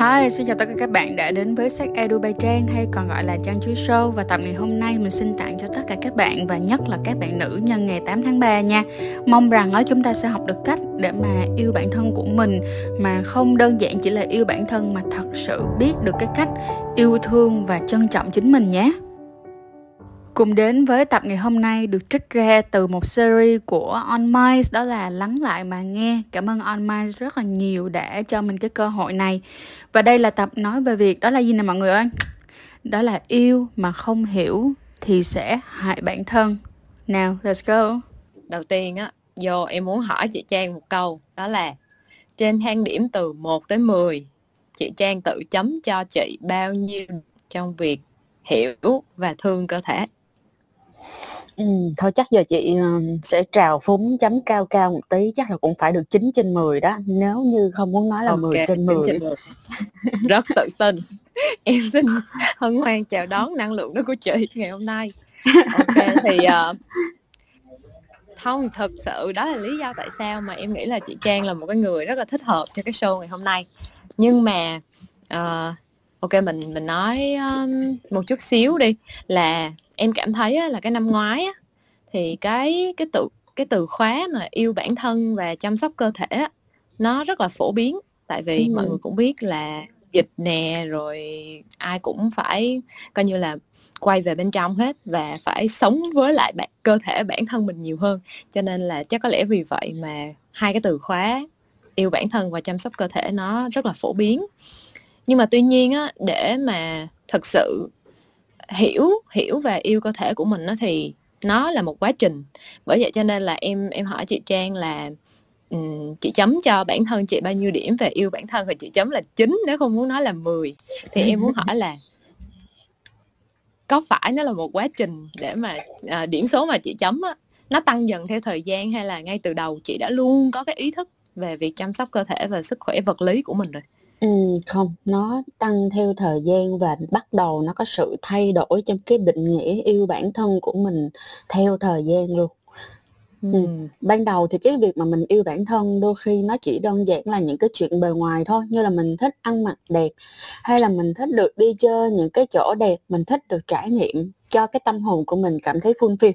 Hi, xin chào tất cả các bạn đã đến với sách Edu Bay Trang hay còn gọi là Trang Chuối Show và tập ngày hôm nay mình xin tặng cho tất cả các bạn và nhất là các bạn nữ nhân ngày 8 tháng 3 nha. Mong rằng ở chúng ta sẽ học được cách để mà yêu bản thân của mình mà không đơn giản chỉ là yêu bản thân mà thật sự biết được cái cách yêu thương và trân trọng chính mình nhé. Cùng đến với tập ngày hôm nay được trích ra từ một series của On Minds đó là Lắng lại mà nghe. Cảm ơn On Minds rất là nhiều đã cho mình cái cơ hội này. Và đây là tập nói về việc đó là gì nè mọi người ơi? Đó là yêu mà không hiểu thì sẽ hại bản thân. Nào, let's go. Đầu tiên á, vô em muốn hỏi chị Trang một câu, đó là trên thang điểm từ 1 tới 10, chị Trang tự chấm cho chị bao nhiêu trong việc hiểu và thương cơ thể? Ừ, thôi chắc giờ chị uh, sẽ trào phúng chấm cao cao một tí chắc là cũng phải được 9 trên 10 đó. Nếu như không muốn nói là okay, 10 trên 10, trên 10. rất tự tin. Em xin hân hoan chào đón năng lượng đó của chị ngày hôm nay. Ok thì uh, không thật sự đó là lý do tại sao mà em nghĩ là chị Trang là một cái người rất là thích hợp cho cái show ngày hôm nay. Nhưng mà uh, ok mình mình nói um, một chút xíu đi là em cảm thấy á, là cái năm ngoái á, thì cái cái từ cái từ khóa mà yêu bản thân và chăm sóc cơ thể á, nó rất là phổ biến. Tại vì ừ. mọi người cũng biết là dịch nè rồi ai cũng phải coi như là quay về bên trong hết và phải sống với lại bạn cơ thể bản thân mình nhiều hơn. Cho nên là chắc có lẽ vì vậy mà hai cái từ khóa yêu bản thân và chăm sóc cơ thể nó rất là phổ biến. Nhưng mà tuy nhiên á để mà thật sự hiểu hiểu và yêu cơ thể của mình nó thì nó là một quá trình. Bởi vậy cho nên là em em hỏi chị Trang là um, chị chấm cho bản thân chị bao nhiêu điểm về yêu bản thân thì chị chấm là 9 nếu không muốn nói là 10 thì em muốn hỏi là có phải nó là một quá trình để mà à, điểm số mà chị chấm á nó tăng dần theo thời gian hay là ngay từ đầu chị đã luôn có cái ý thức về việc chăm sóc cơ thể và sức khỏe vật lý của mình rồi? Ừm, không, nó tăng theo thời gian và bắt đầu nó có sự thay đổi trong cái định nghĩa yêu bản thân của mình theo thời gian luôn. Ừm, ban đầu thì cái việc mà mình yêu bản thân đôi khi nó chỉ đơn giản là những cái chuyện bề ngoài thôi, như là mình thích ăn mặc đẹp, hay là mình thích được đi chơi những cái chỗ đẹp, mình thích được trải nghiệm cho cái tâm hồn của mình cảm thấy fulfill.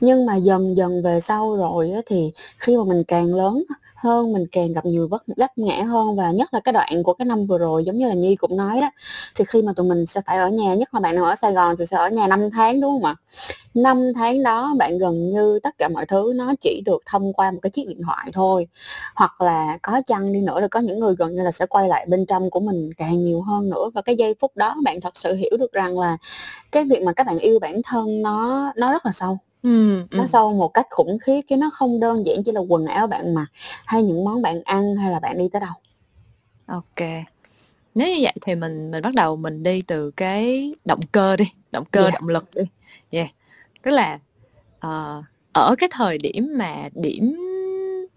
Nhưng mà dần dần về sau rồi á, thì khi mà mình càng lớn hơn, mình càng gặp nhiều vấp vấp ngã hơn và nhất là cái đoạn của cái năm vừa rồi giống như là Nhi cũng nói đó, thì khi mà tụi mình sẽ phải ở nhà, nhất là bạn nào ở Sài Gòn thì sẽ ở nhà 5 tháng, đúng không ạ? 5 tháng đó bạn gần như tất cả mọi thứ nó chỉ được thông qua một cái chiếc điện thoại thôi. Hoặc là có chăng đi nữa là có những người gần như là sẽ quay lại bên trong của mình càng nhiều hơn nữa và cái giây phút đó bạn thật sự hiểu được rằng là cái việc mà các bạn yêu bản thân nó nó rất là sâu. Ừm, Nó sâu một cách khủng khiếp chứ nó không đơn giản chỉ là quần áo bạn mặc, hay những món bạn ăn, hay là bạn đi tới đâu. OK. Nếu như vậy thì mình mình bắt đầu mình đi từ cái động cơ đi, động cơ, Yeah. động lực đi. Yeah. Tức là, ờ, ở cái thời điểm mà điểm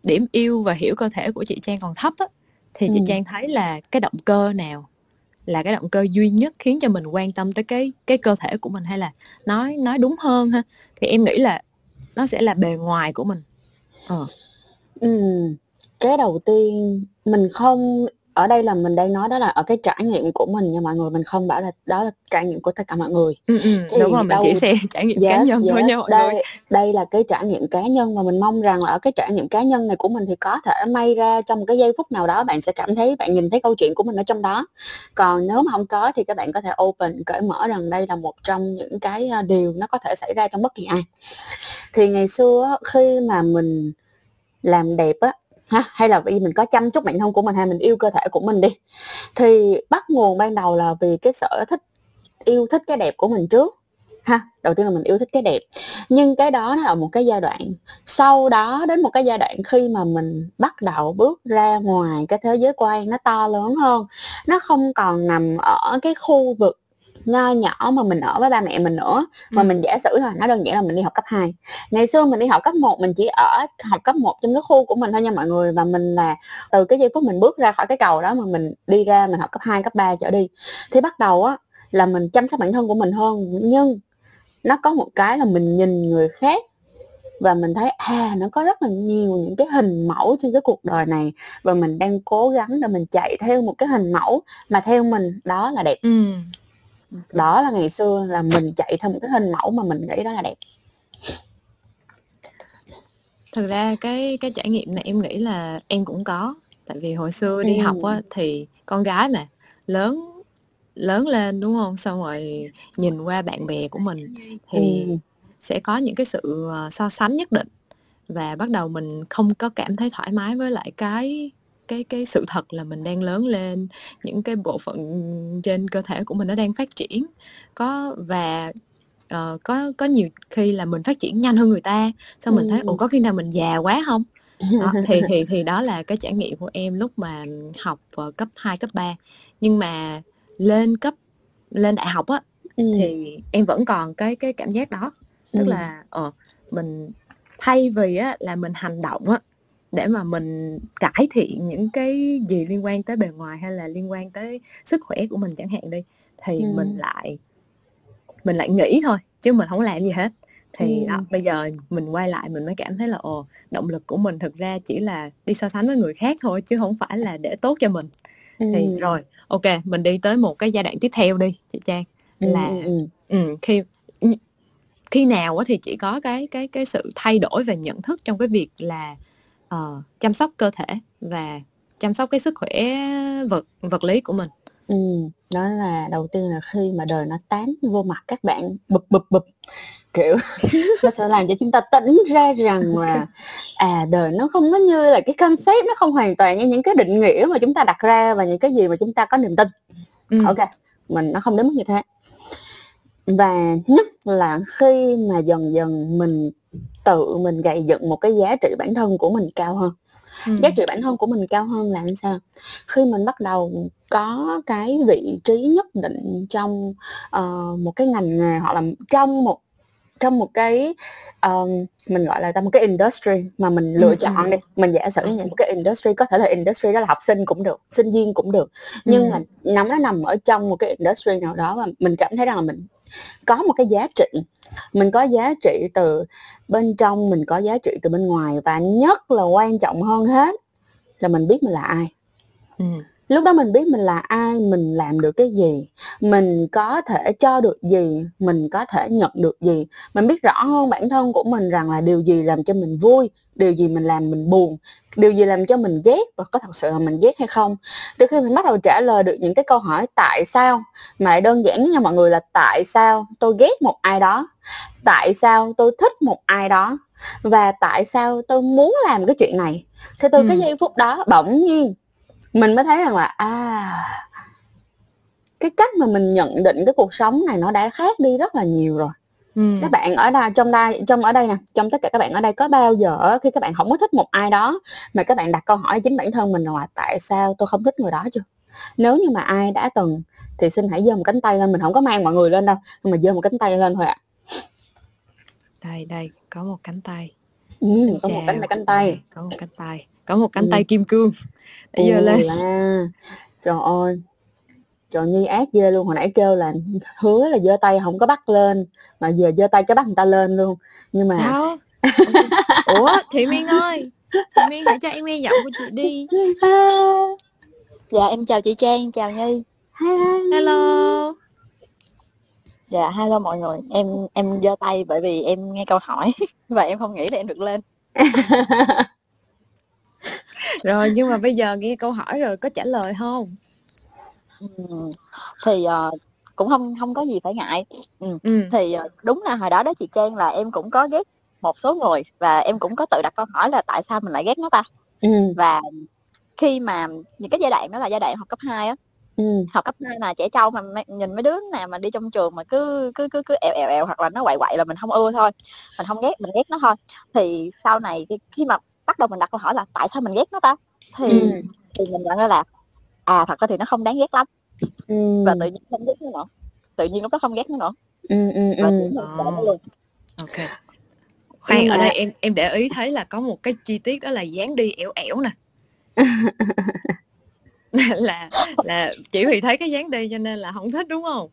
điểm yêu và hiểu cơ thể của chị Trang còn thấp á, thì chị Trang thấy là cái động cơ nào là cái động cơ duy nhất khiến cho mình quan tâm tới cái cái cơ thể của mình hay là nói nói đúng hơn ha thì em nghĩ là nó sẽ là bề ngoài của mình ờ. ừ. cái đầu tiên mình không ở đây là mình đang nói đó là ở cái trải nghiệm của mình nha mọi người mình không bảo là đó là trải nghiệm của tất cả mọi người. Ừ, ừ, thì đúng rồi mình chỉ xe trải nghiệm yes, cá nhân yes, thôi nha mọi đây, người. đây là cái trải nghiệm cá nhân và mình mong rằng là ở cái trải nghiệm cá nhân này của mình thì có thể may ra trong một cái giây phút nào đó bạn sẽ cảm thấy bạn nhìn thấy câu chuyện của mình ở trong đó. Còn nếu mà không có thì các bạn có thể open cởi mở rằng đây là một trong những cái à, điều nó có thể xảy ra trong bất kỳ ai. Thì ngày xưa khi mà mình làm đẹp á ha? Hay là vì mình có chăm chút bản thân của mình hay mình yêu cơ thể của mình đi? Thì bắt nguồn ban đầu là vì cái sở thích, yêu thích cái đẹp của mình trước, ha? Đầu tiên là mình yêu thích cái đẹp. Nhưng cái đó nó là một cái giai đoạn. Sau đó đến một cái giai đoạn khi mà mình bắt đầu bước ra ngoài cái thế giới quan nó to lớn hơn, nó không còn nằm ở cái khu vực nho nhỏ mà mình ở với ba mẹ mình nữa. Mà ừ. mình giả sử là nó đơn giản là mình đi học cấp 2 ngày xưa mình đi học cấp 1 mình chỉ ở học cấp 1 trong cái khu của mình thôi nha mọi người. Và mình là từ cái giây phút mình bước ra khỏi cái cầu đó mà mình đi ra mình học cấp 2 cấp 3 trở đi. Thì bắt đầu á là mình chăm sóc bản thân của mình hơn. Nhưng nó có một cái là mình nhìn người khác và mình thấy à nó có rất là nhiều những cái hình mẫu trên cái cuộc đời này. Và mình đang cố gắng để mình chạy theo một cái hình mẫu mà theo mình đó là đẹp. Ừ. đó là ngày xưa là mình chạy theo một cái hình mẫu mà mình nghĩ đó là đẹp thực ra cái cái trải nghiệm này em nghĩ là em cũng có tại vì hồi xưa đi ừ. học á thì con gái mà lớn lớn lên đúng không xong rồi nhìn qua bạn bè của mình thì ừ. sẽ có những cái sự ờ, so sánh nhất định và bắt đầu mình không có cảm thấy thoải mái với lại cái cái cái sự thật là mình đang lớn lên những cái bộ phận trên cơ thể của mình nó đang phát triển. Có và uh, có có nhiều khi là mình phát triển nhanh hơn người ta xong mình thấy ồ có khi nào mình già quá không? Đó, thì thì thì đó là cái trải nghiệm của em lúc mà học cấp 2, cấp 3 nhưng mà lên cấp lên đại học á ừ. thì em vẫn còn cái cái cảm giác đó. Tức ừ. là ờ mình thay vì á là mình hành động á để mà mình cải thiện những cái gì liên quan tới bề ngoài hay là liên quan tới sức khỏe của mình chẳng hạn đi thì ừ. mình lại mình lại nghĩ thôi chứ mình không làm gì hết thì ừ. đó bây giờ mình quay lại mình mới cảm thấy là ồ động lực của mình thực ra chỉ là đi so sánh với người khác thôi chứ không phải là để tốt cho mình ừ. thì rồi ok mình đi tới một cái giai đoạn tiếp theo đi chị trang là ừ, ừ. khi khi nào thì chỉ có cái cái cái sự thay đổi về nhận thức trong cái việc là uh, chăm sóc cơ thể và chăm sóc cái sức khỏe vật vật lý của mình. Ừ, đó là đầu tiên là khi mà đời nó tán vô mặt các bạn bụp bụp bụp kiểu nó sẽ làm cho chúng ta tỉnh ra rằng là à đời nó không có như là cái concept nó không hoàn toàn như những cái định nghĩa mà chúng ta đặt ra và những cái gì mà chúng ta có niềm tin. Ừ. ok mình nó không đến mức như thế. Và nhất là khi mà dần dần mình tự mình gây dựng một cái giá trị bản thân của mình cao hơn ừ. giá trị bản thân của mình cao hơn là làm sao khi mình bắt đầu có cái vị trí nhất định trong uh, một cái ngành nghề hoặc là trong một trong một cái um, mình gọi là trong một cái industry mà mình lựa ừ, chọn ừ. đi mình giả sử như một cái industry có thể là industry đó là học sinh cũng được sinh viên cũng được nhưng ừ. mà nắm nó nằm ở trong một cái industry nào đó mà mình cảm thấy rằng là mình có một cái giá trị. Mình có giá trị từ bên trong, mình có giá trị từ bên ngoài và nhất là quan trọng hơn hết là mình biết mình là ai. Ừ lúc đó mình biết mình là ai mình làm được cái gì mình có thể cho được gì mình có thể nhận được gì. Mình biết rõ hơn bản thân của mình rằng là điều gì làm cho mình vui điều gì mình làm mình buồn điều gì làm cho mình ghét và có thật sự là mình ghét hay không. Từ khi mình bắt đầu trả lời được những cái câu hỏi tại sao mà đơn giản nha mọi người là tại sao tôi ghét một ai đó tại sao tôi thích một ai đó và tại sao tôi muốn làm cái chuyện này. Thì từ ừ. cái giây phút đó bỗng nhiên mình mới thấy rằng là à cái cách mà mình nhận định cái cuộc sống này nó đã khác đi rất là nhiều rồi. Ừ. các bạn ở đây trong đây trong ở đây nè trong tất cả các bạn ở đây có bao giờ khi các bạn không có thích một ai đó mà các bạn đặt câu hỏi chính bản thân mình là tại sao tôi không thích người đó chưa nếu như mà ai đã từng thì xin hãy giơ một cánh tay lên mình không có mang mọi người lên đâu nhưng mà giơ một cánh tay lên thôi ạ. À. đây đây có một cánh tay. Ừ, có một cánh tay cánh tay. Có một cánh tay. Có một cánh ừ. tay kim cương để giơ lên là... trời ơi. Trời nhi ác ghê luôn. Hồi nãy kêu là hứa là giơ tay không có bắt lên. Mà giờ giơ tay cái bắt người ta lên luôn. Nhưng mà Đâu? ủa thị miên ơi. Thị miên hãy cho em nghe giọng của chị đi. Dạ em chào chị trang chào nhi. Hello. Dạ hello mọi người. Em em giơ tay bởi vì em nghe câu hỏi. Và em không nghĩ là em được lên rồi nhưng mà bây giờ nghe câu hỏi rồi có trả lời không thì uh, cũng không không có gì phải ngại ừ. Ừ. thì uh, đúng là hồi đó đó chị Trang là em cũng có ghét một số người và em cũng có tự đặt câu hỏi là tại sao mình lại ghét nó ta ừ. và khi mà những cái giai đoạn đó là giai đoạn học cấp 2 á ừ. học cấp 2 là trẻ trâu mà nhìn mấy đứa nào mà đi trong trường mà cứ cứ cứ cứ èo èo èo hoặc là nó quậy quậy là mình không ưa thôi mình không ghét mình ghét nó thôi thì sau này khi mà bắt đầu mình đặt câu hỏi là tại sao mình ghét nó ta? Thì ừ. thì mình nhận ra là à thật ra thì nó không đáng ghét lắm. Ừ. và tự nhiên không ghét nó nữa. Tự nhiên lúc đó không ghét nó nữa. Ừ, ừ, và ừ. nó luôn. Ok. Khoan ở đây em em để ý thấy là có một cái chi tiết đó là dáng đi ẻo ẻo nè. Là là chỉ vì thấy cái dáng đi cho nên là không thích đúng không?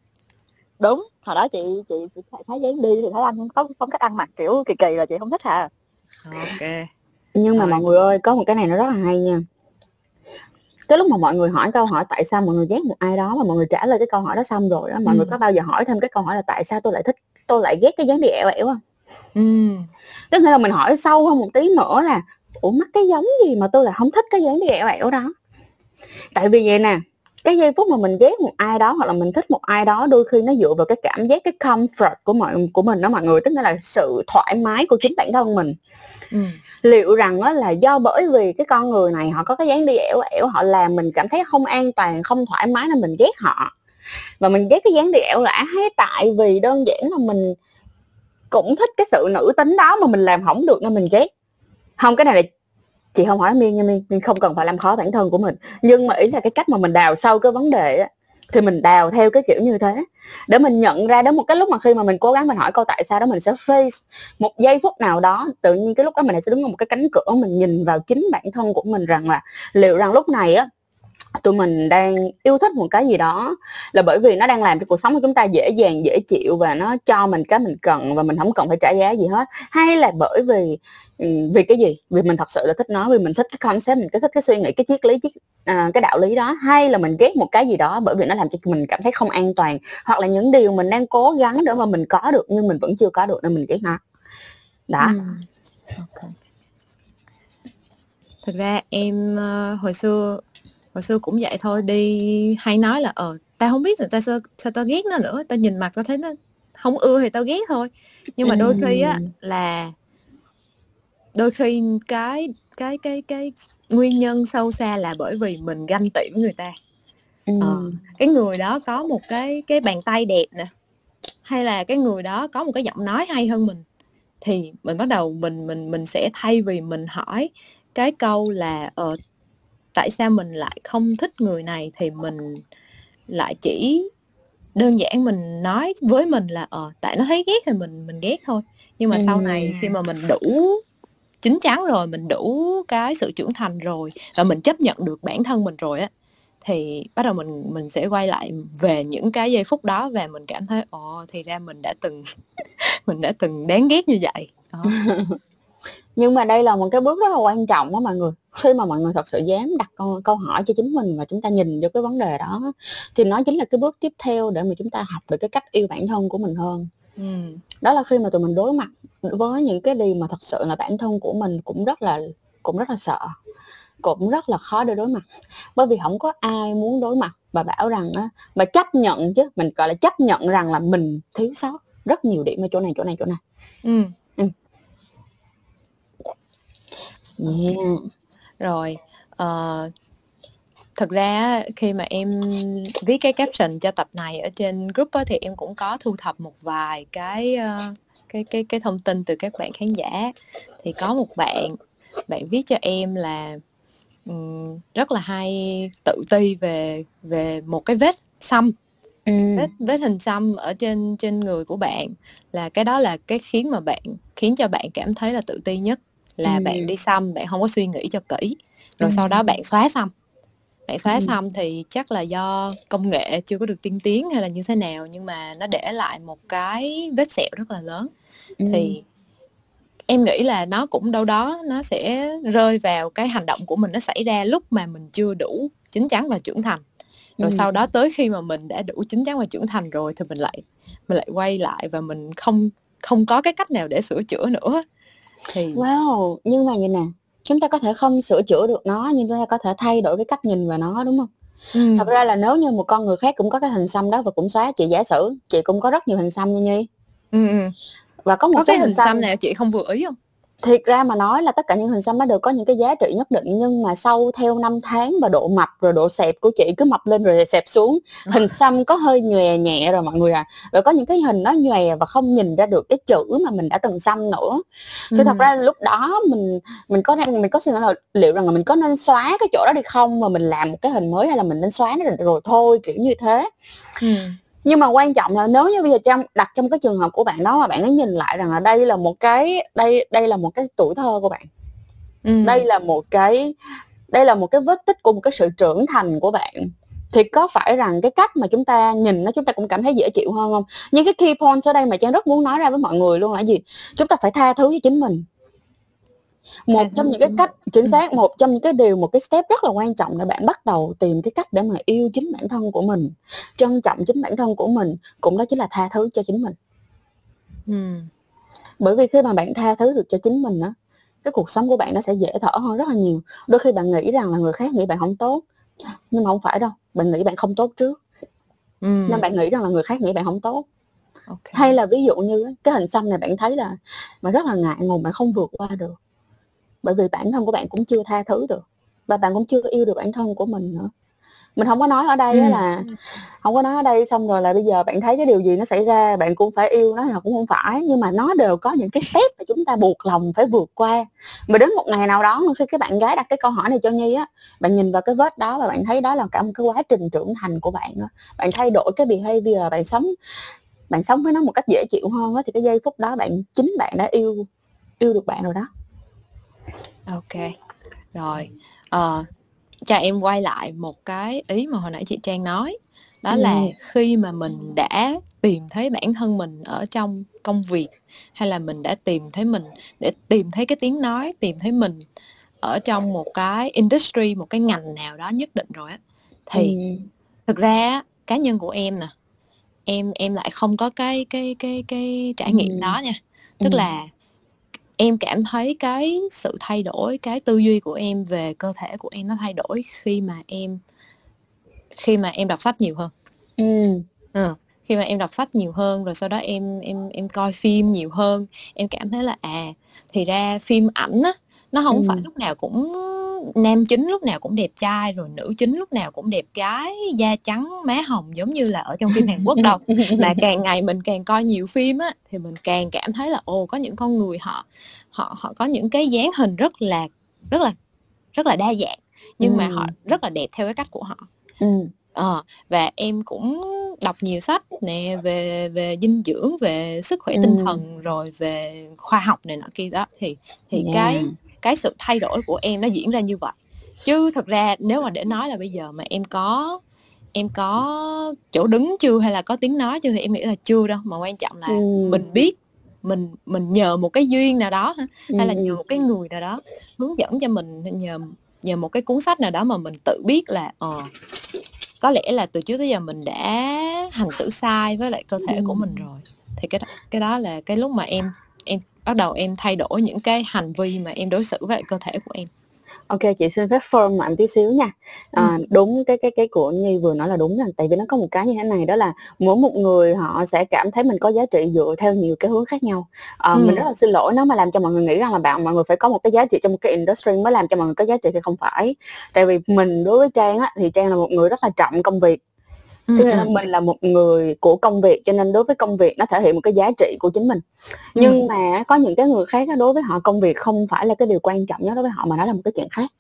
Đúng. Hồi đó chị chị, chị thấy dáng đi thì thấy anh có phong cách ăn mặc kiểu kỳ kỳ là chị không thích hả? Ok nhưng mà mọi người ơi có một cái này nó rất là hay nha. Cái lúc mà mọi người hỏi câu hỏi tại sao mọi người ghét một ai đó mà mọi người trả lời cái câu hỏi đó xong rồi đó mọi ừ. người có bao giờ hỏi thêm cái câu hỏi là tại sao tôi lại thích tôi lại ghét cái dáng đi ẻo ẻo không? Ừ. tức là mình hỏi sâu hơn một tí nữa là ủa mắc cái giống gì mà tôi lại không thích cái dáng đi ẻo ẻo đó? Tại vì vậy nè cái giây phút mà mình ghét một ai đó hoặc là mình thích một ai đó đôi khi nó dựa vào cái cảm giác cái comfort của mọi của mình đó mọi người. Tức là sự thoải mái của chính bản thân mình ừ. liệu rằng đó là do bởi vì cái con người này họ có cái dáng đi ẻo ẻo, họ làm mình cảm thấy không an toàn, không thoải mái nên mình ghét họ. Và mình ghét cái dáng đi ẻo lả hay tại vì đơn giản là mình cũng thích cái sự nữ tính đó mà mình làm không được nên mình ghét. Không cái này là chị không hỏi miên nha miên miên không cần phải làm khó bản thân của mình. Nhưng mà ý là cái cách mà mình đào sâu cái vấn đề á thì mình đào theo cái kiểu như thế. Để mình nhận ra đến một cái lúc mà khi mà mình cố gắng mình hỏi câu tại sao đó, mình sẽ face một giây phút nào đó, tự nhiên cái lúc đó mình sẽ đứng ở một cái cánh cửa mình nhìn vào chính bản thân của mình rằng là liệu rằng lúc này á, tụi mình đang yêu thích một cái gì đó là bởi vì nó đang làm cho cuộc sống của chúng ta dễ dàng, dễ chịu và nó cho mình cái mình cần và mình không cần phải trả giá gì hết. Hay là bởi vì vì cái gì? Vì mình thật sự là thích nó vì mình thích cái concept mình cái thích cái suy nghĩ cái triết lý cái, à, cái đạo lý đó. Hay là mình ghét một cái gì đó bởi vì nó làm cho mình cảm thấy không an toàn hoặc là những điều mình đang cố gắng để mà mình có được nhưng mình vẫn chưa có được nên mình ghét nó. Đó. Ừ. okay. thực ra em uh, hồi xưa hồi xưa cũng vậy thôi đi hay nói là ờ tao không biết là tao sao, sao tao ghét nó nữa tao nhìn mặt tao thấy nó không ưa thì tao ghét thôi. Nhưng mà đôi khi á là đôi khi cái cái cái cái nguyên nhân sâu xa là bởi vì mình ganh tị với người ta ừ. ờ, cái người đó có một cái cái bàn tay đẹp nè hay là cái người đó có một cái giọng nói hay hơn mình thì mình bắt đầu mình mình mình sẽ thay vì mình hỏi cái câu là ờ tại sao mình lại không thích người này thì mình lại chỉ đơn giản mình nói với mình là ờ tại nó thấy ghét thì mình mình ghét thôi nhưng mà ừ. sau này khi mà mình đủ chín chắn rồi mình đủ cái sự trưởng thành rồi và mình chấp nhận được bản thân mình rồi á thì bắt đầu mình mình sẽ quay lại về những cái giây phút đó và mình cảm thấy ồ thì ra mình đã từng mình đã từng đáng ghét như vậy. Đó. nhưng mà đây là một cái bước rất là quan trọng đó mọi người. Khi mà mọi người thật sự dám đặt câu, câu hỏi cho chính mình và chúng ta nhìn vô cái vấn đề đó thì nó chính là cái bước tiếp theo để mà chúng ta học được cái cách yêu bản thân của mình hơn ừ. đó là khi mà tụi mình đối mặt với những cái điều mà thật sự là bản thân của mình cũng rất là cũng rất là sợ cũng rất là khó để đối mặt bởi vì không có ai muốn đối mặt và bảo rằng á mà chấp nhận chứ mình gọi là chấp nhận rằng là mình thiếu sót rất nhiều điểm ở chỗ này chỗ này chỗ này ừ. Ừ. Yeah. Rồi, ờ, thực ra khi mà em viết cái caption cho tập này ở trên group á, thì em cũng có thu thập một vài cái ờ, cái cái cái thông tin từ các bạn khán giả. Thì có một bạn bạn viết cho em là um, rất là hay tự ti về về một cái vết xăm ừ. vết vết hình xăm ở trên trên người của bạn là cái đó là cái khiến mà bạn khiến cho bạn cảm thấy là tự ti nhất là ừ. bạn đi xăm bạn không có suy nghĩ cho kỹ rồi ừ. sau đó bạn xóa xăm bạn xóa ừ. xăm thì chắc là do công nghệ chưa có được tiên tiến hay là như thế nào nhưng mà nó để lại một cái vết sẹo rất là lớn ừ. thì em nghĩ là nó cũng đâu đó nó sẽ rơi vào cái hành động của mình nó xảy ra lúc mà mình chưa đủ chín chắn và trưởng thành rồi ừ. sau đó tới khi mà mình đã đủ chín chắn và trưởng thành rồi thì mình lại mình lại quay lại và mình không không có cái cách nào để sửa chữa nữa thì Wow! Nhưng mà vậy nè, chúng ta có thể không sửa chữa được nó nhưng chúng ta có thể thay đổi cái cách nhìn vào nó, đúng không Ừm. Thật ra là nếu như một con người khác cũng có cái hình xăm đó và cũng xóa, chị giả sử chị cũng có rất nhiều hình xăm nha Nhi. Ừm, ừm. Và có một Có số cái hình xăm nào chị không vừa ý không Thiệt ra mà nói là tất cả những hình xăm nó đều có những cái giá trị nhất định nhưng mà sau theo năm tháng và độ mập rồi độ xẹp của chị cứ mập lên rồi xẹp xuống. Hình xăm có hơi nhòe nhẹ rồi mọi người à rồi có những cái hình nó nhòe và không nhìn ra được cái chữ mà mình đã từng xăm nữa. Thì ừ. thật ra lúc đó mình mình có mình có suy nghĩ là liệu rằng là mình có nên xóa cái chỗ đó đi không? Mà mình làm một cái hình mới hay là mình nên xóa nó rồi, rồi thôi kiểu như thế. Ừ nhưng mà quan trọng là nếu như bây giờ trong đặt trong cái trường hợp của bạn đó mà bạn ấy nhìn lại rằng là đây là một cái đây đây là một cái tuổi thơ của bạn. Ừ. đây là một cái đây là một cái vết tích của một cái sự trưởng thành của bạn thì có phải rằng cái cách mà chúng ta nhìn nó chúng ta cũng cảm thấy dễ chịu hơn không? Nhưng cái key point ở đây mà trang rất muốn nói ra với mọi người luôn là gì? Chúng ta phải tha thứ với chính mình một trong những cái cách chính xác một trong những cái điều một cái step rất là quan trọng để bạn bắt đầu tìm cái cách để mà yêu chính bản thân của mình trân trọng chính bản thân của mình cũng đó chính là tha thứ cho chính mình. Ừ. bởi vì khi mà bạn tha thứ được cho chính mình á cái cuộc sống của bạn nó sẽ dễ thở hơn rất là nhiều. Đôi khi bạn nghĩ rằng là người khác nghĩ bạn không tốt nhưng mà không phải đâu bạn nghĩ bạn không tốt trước. Ừ. nên bạn nghĩ rằng là người khác nghĩ bạn không tốt. Okay. hay là ví dụ như cái hình xăm này bạn thấy là mà rất là ngại ngùng bạn không vượt qua được bởi vì bản thân của bạn cũng chưa tha thứ được. Và bạn cũng chưa yêu được bản thân của mình nữa. Mình không có nói ở đây ừ. là không có nói ở đây xong rồi là bây giờ bạn thấy cái điều gì nó xảy ra bạn cũng phải yêu nó thì cũng không phải. Nhưng mà nó đều có những cái step mà chúng ta buộc lòng phải vượt qua. Mà đến một ngày nào đó khi cái bạn gái đặt cái câu hỏi này cho nhi á bạn nhìn vào cái vết đó và bạn thấy đó là cả một cái quá trình trưởng thành của bạn đó. bạn thay đổi cái behavior bạn sống bạn sống với nó một cách dễ chịu hơn đó, thì cái giây phút đó bạn chính bạn đã yêu yêu được bạn rồi đó ok rồi uh, cho em quay lại một cái ý mà hồi nãy chị Trang nói đó ừ. là khi mà mình đã tìm thấy bản thân mình ở trong công việc hay là mình đã tìm thấy mình để tìm thấy cái tiếng nói tìm thấy mình ở trong một cái industry một cái ngành nào đó nhất định rồi á thì ừ. thực ra cá nhân của em nè em em lại không có cái cái cái cái trải nghiệm ừ. đó nha tức ừ. là em cảm thấy cái sự thay đổi cái tư duy của em về cơ thể của em nó thay đổi khi mà em khi mà em đọc sách nhiều hơn ừ. Ừ, khi mà em đọc sách nhiều hơn rồi sau đó em em em coi phim nhiều hơn em cảm thấy là à thì ra phim ảnh á nó không ừ. phải lúc nào cũng nam chính lúc nào cũng đẹp trai rồi nữ chính lúc nào cũng đẹp gái da trắng má hồng giống như là ở trong phim Hàn Quốc đâu mà càng ngày mình càng coi nhiều phim á thì mình càng cảm thấy là ồ có những con người họ họ họ có những cái dáng hình rất là rất là rất là đa dạng nhưng ừ. mà họ rất là đẹp theo cái cách của họ ừ. ờ, và em cũng đọc nhiều sách nè về về dinh dưỡng về sức khỏe ừ. tinh thần rồi về khoa học này nọ kia đó thì thì yeah. cái cái sự thay đổi của em nó diễn ra như vậy chứ thật ra nếu mà để nói là bây giờ mà em có em có chỗ đứng chưa hay là có tiếng nói chưa thì em nghĩ là chưa đâu mà quan trọng là ừ. mình biết mình mình nhờ một cái duyên nào đó ừ. hay là nhờ một cái người nào đó hướng dẫn cho mình nhờ nhờ một cái cuốn sách nào đó mà mình tự biết là ờ có lẽ là từ trước tới giờ mình đã hành xử sai với lại cơ thể ừ. của mình rồi thì cái đó, cái đó là cái lúc mà em em bắt đầu em thay đổi những cái hành vi mà em đối xử với lại cơ thể của em Ok chị xin phép firm mạnh tí xíu nha. À, ừ. đúng cái cái cái của Nhi vừa nói là đúng là tại vì nó có một cái như thế này đó là mỗi một người họ sẽ cảm thấy mình có giá trị dựa theo nhiều cái hướng khác nhau. À, ừ. mình rất là xin lỗi nếu mà làm cho mọi người nghĩ rằng là bạn mọi người phải có một cái giá trị trong cái industry mới làm cho mọi người có giá trị thì không phải. Tại vì mình đối với Trang á thì Trang là một người rất là trọng công việc Tức là mình là một người của công việc cho nên đối với công việc nó thể hiện một cái giá trị của chính mình. Nhưng mà có những cái người khác đối với họ công việc không phải là cái điều quan trọng nhất đối với họ mà nó là một cái chuyện khác.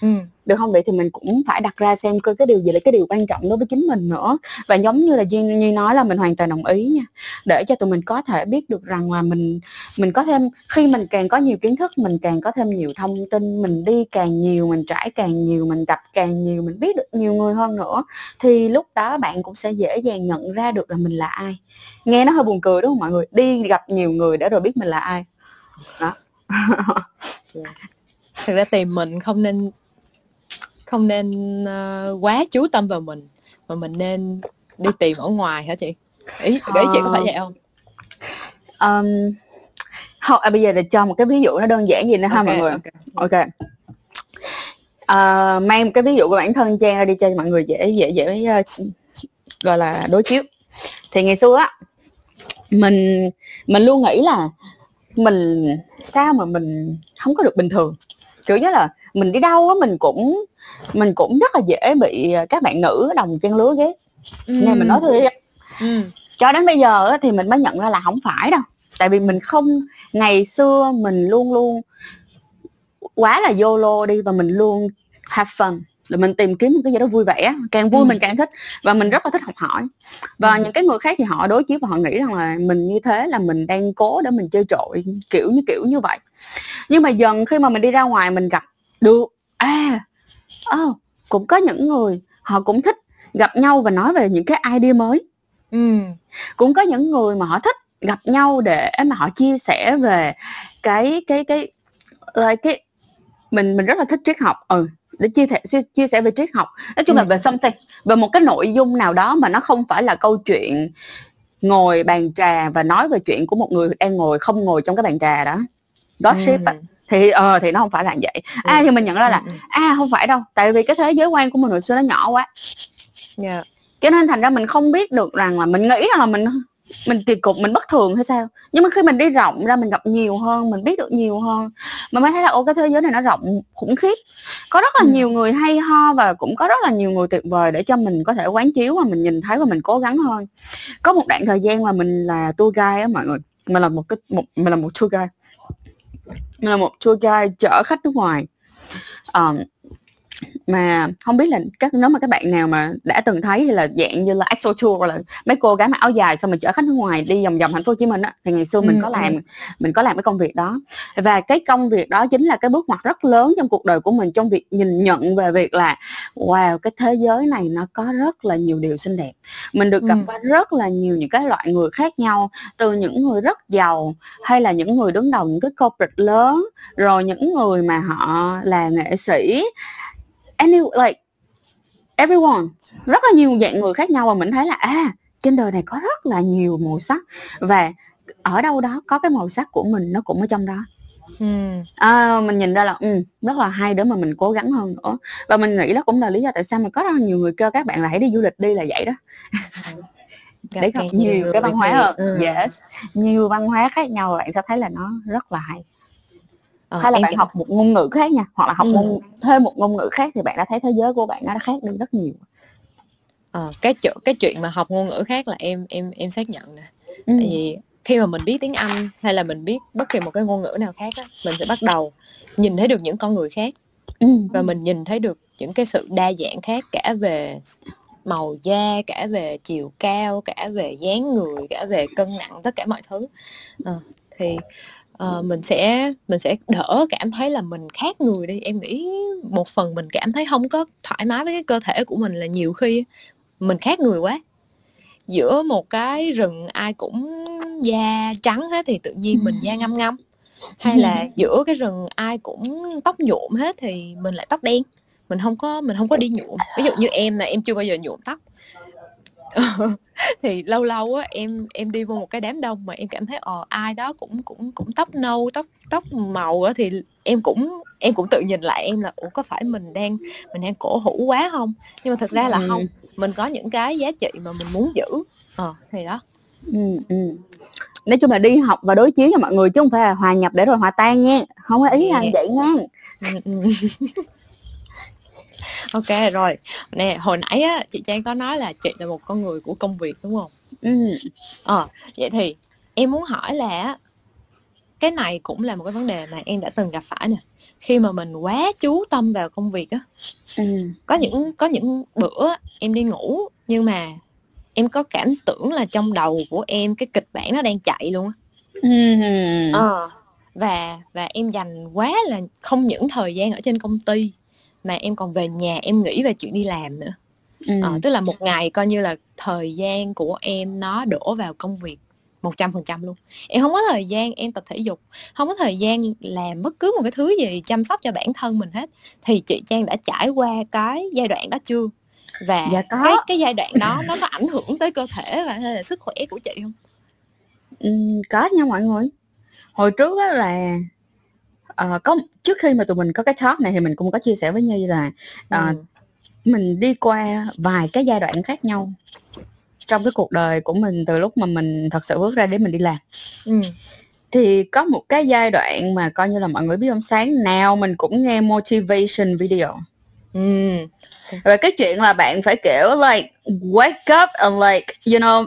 Ừm. Được không Vậy thì mình cũng phải đặt ra xem coi cái điều gì là cái điều quan trọng đối với chính mình nữa. Và giống như là Duy Nhi nói là mình hoàn toàn đồng ý nha, để cho tụi mình có thể biết được rằng là mình mình có thêm khi mình càng có nhiều kiến thức, mình càng có thêm nhiều thông tin, mình đi càng nhiều, mình trải càng nhiều, mình gặp càng nhiều, mình biết được nhiều người hơn nữa, thì lúc đó bạn cũng sẽ dễ dàng nhận ra được là mình là ai. Nghe nó hơi buồn cười, đúng không mọi người? Đi gặp nhiều người để rồi biết mình là ai. Đó. Thực ra tìm mình không nên không nên uh, quá chú tâm vào mình mà mình nên đi tìm ở ngoài hả chị? Ý ý chị có phải vậy không? Um, không à, bây giờ để cho một cái ví dụ nó đơn giản gì nữa okay, ha mọi người. ok, okay. Uh, mang một cái ví dụ của bản thân trang ra đi cho mọi người dễ dễ dễ uh, gọi là đối chiếu. Thì ngày xưa á mình mình luôn nghĩ là mình sao mà mình không có được bình thường? Kiểu như là mình đi đâu á mình cũng mình cũng rất là dễ bị ờ, các bạn nữ đồng trang lứa ghét ừ. nên mình nói thôi ừ. cho đến bây giờ thì mình mới nhận ra là không phải đâu tại vì mình không ngày xưa mình luôn luôn quá là yolo đi và mình luôn have fun là mình tìm kiếm một cái gì đó vui vẻ càng vui ừ. mình càng thích và mình rất là thích học hỏi và ừ. những cái người khác thì họ đối chiếu và họ nghĩ rằng là mình như thế là mình đang cố để mình chơi trội kiểu như kiểu như vậy nhưng mà dần khi mà mình đi ra ngoài mình gặp được à oh, cũng có những người họ cũng thích gặp nhau và nói về những cái idea mới ừ. cũng có những người mà họ thích gặp nhau để mà họ chia sẻ về cái cái cái like cái mình mình rất là thích triết học ừ để chia sẻ chia, chia sẻ về triết học nói chung ừ. là về something về một cái nội dung nào đó mà nó không phải là câu chuyện ngồi bàn trà và nói về chuyện của một người đang ngồi không ngồi trong cái bàn trà đó gossip ừ. Thì ờ uh, thì nó không phải là vậy à thì mình nhận ra là à không phải đâu tại vì cái thế giới quan của mình hồi xưa nó nhỏ quá yeah. Dạ. cho nên thành ra mình không biết được rằng là mình nghĩ rằng là mình mình kỳ cục mình bất thường hay sao nhưng mà khi mình đi rộng ra mình gặp nhiều hơn mình biết được nhiều hơn mà mới thấy là ô cái thế giới này nó rộng khủng khiếp có rất là ừ. nhiều người hay ho và cũng có rất là nhiều người tuyệt vời để cho mình có thể quán chiếu và mình nhìn thấy và mình cố gắng hơn có một đoạn thời gian mà mình là tour guide á mọi người mình là một cái một mình là một tour guide mình là một tour guide chở khách nước ngoài. Um, mà không biết là các nếu mà các bạn nào mà đã từng thấy là dạng như là Exo Tour là mấy cô gái mặc áo dài xong mình chở khách nước ngoài đi vòng vòng thành phố Hồ Chí Minh á thì ngày xưa mình ừ, có ừ. làm mình có làm cái công việc đó và cái công việc đó chính là cái bước ngoặt rất lớn trong cuộc đời của mình trong việc nhìn nhận về việc là wow cái thế giới này nó có rất là nhiều điều xinh đẹp mình được gặp ừ. qua rất là nhiều những cái loại người khác nhau từ những người rất giàu hay là những người đứng đầu những cái corporate lớn rồi những người mà họ là nghệ sĩ any like everyone. Rất là nhiều dạng người khác nhau và mình thấy là à trên đời này có rất là nhiều màu sắc. Và ở đâu đó có cái màu sắc của mình nó cũng ở trong đó. Ừ. à, mình nhìn ra là ừ, rất là hay để mà mình cố gắng hơn nữa. Và mình nghĩ đó cũng là lý do tại sao mà có rất là nhiều người kêu các bạn là hãy đi du lịch đi là vậy đó. Để gặp nhiều, nhiều cái văn hóa hơn. Ừ. yes. Nhiều văn hóa khác nhau bạn sẽ thấy là nó rất là hay ờ, hay là bạn học một ngôn ngữ khác nha hoặc là học ừ. ngôn thêm một ngôn ngữ khác thì bạn đã thấy thế giới của bạn nó đã khác đi rất nhiều ờ, cái chuyện cái chuyện mà học ngôn ngữ khác là em em em xác nhận nè ừ. tại vì khi mà mình biết tiếng Anh hay là mình biết bất kỳ một cái ngôn ngữ nào khác á, mình sẽ bắt đầu nhìn thấy được những con người khác ừ. và mình nhìn thấy được những cái sự đa dạng khác cả về màu da cả về chiều cao cả về dáng người cả về cân nặng tất cả mọi thứ à, thì uh, mình sẽ mình sẽ đỡ cảm thấy là mình khác người đi. Em nghĩ một phần mình cảm thấy không có thoải mái với cái cơ thể của mình là nhiều khi mình khác người quá. Giữa một cái rừng ai cũng da trắng hết thì tự nhiên mình da ngâm ngâm hay là giữa cái rừng ai cũng tóc nhuộm hết thì mình lại tóc đen. Mình không có mình không có đi nhuộm. Ví dụ như em là em chưa bao giờ nhuộm tóc thì lâu lâu á em em đi vô một cái đám đông mà em cảm thấy ờ ai đó cũng cũng cũng tóc nâu tóc tóc màu á thì em cũng em cũng tự nhìn lại em là ủa có phải mình đang mình đang cổ hủ quá không nhưng mà thực ra là ừ. không mình có những cái giá trị mà mình muốn giữ ờ thì đó ừ, ừ. nói chung là đi học và đối chiếu cho mọi người chứ không phải là hòa nhập để rồi hòa tan nha không có ý anh vậy nha ừ, ừ. ok rồi. Nè hồi nãy á chị trang có nói là chị là một con người của công việc đúng không? Ừ. Ờ vậy thì em muốn hỏi là cái này cũng là một cái vấn đề mà em đã từng gặp phải nè. Khi mà mình quá chú tâm vào công việc á ừ. có những có những bữa em đi ngủ nhưng mà em có cảm tưởng là trong đầu của em cái kịch bản nó đang chạy luôn á. Ừ. ờ, và và em dành quá là không những thời gian ở trên công ty mà em còn về nhà em nghĩ về chuyện đi làm nữa. Ừ. ờ, tức là một ngày coi như là thời gian của em nó đổ vào công việc một trăm phần trăm luôn. Em không có thời gian em tập thể dục không có thời gian làm bất cứ một cái thứ gì chăm sóc cho bản thân mình hết. Thì chị trang đã trải qua cái giai đoạn đó chưa? Và dạ có. cái cái giai đoạn đó nó có ảnh hưởng tới cơ thể và hay là sức khỏe của chị không? Ừ, có nha mọi người. Hồi trước đó là uh, có trước khi mà tụi mình có cái talk này thì mình cũng có chia sẻ với Nhi là uh, ừ. mình đi qua vài cái giai đoạn khác nhau trong cái cuộc đời của mình từ lúc mà mình thật sự bước ra để mình đi làm ừ. thì có một cái giai đoạn mà coi như là mọi người biết không sáng nào mình cũng nghe motivation video ừ. rồi cái chuyện là bạn phải kiểu like wake up and like you know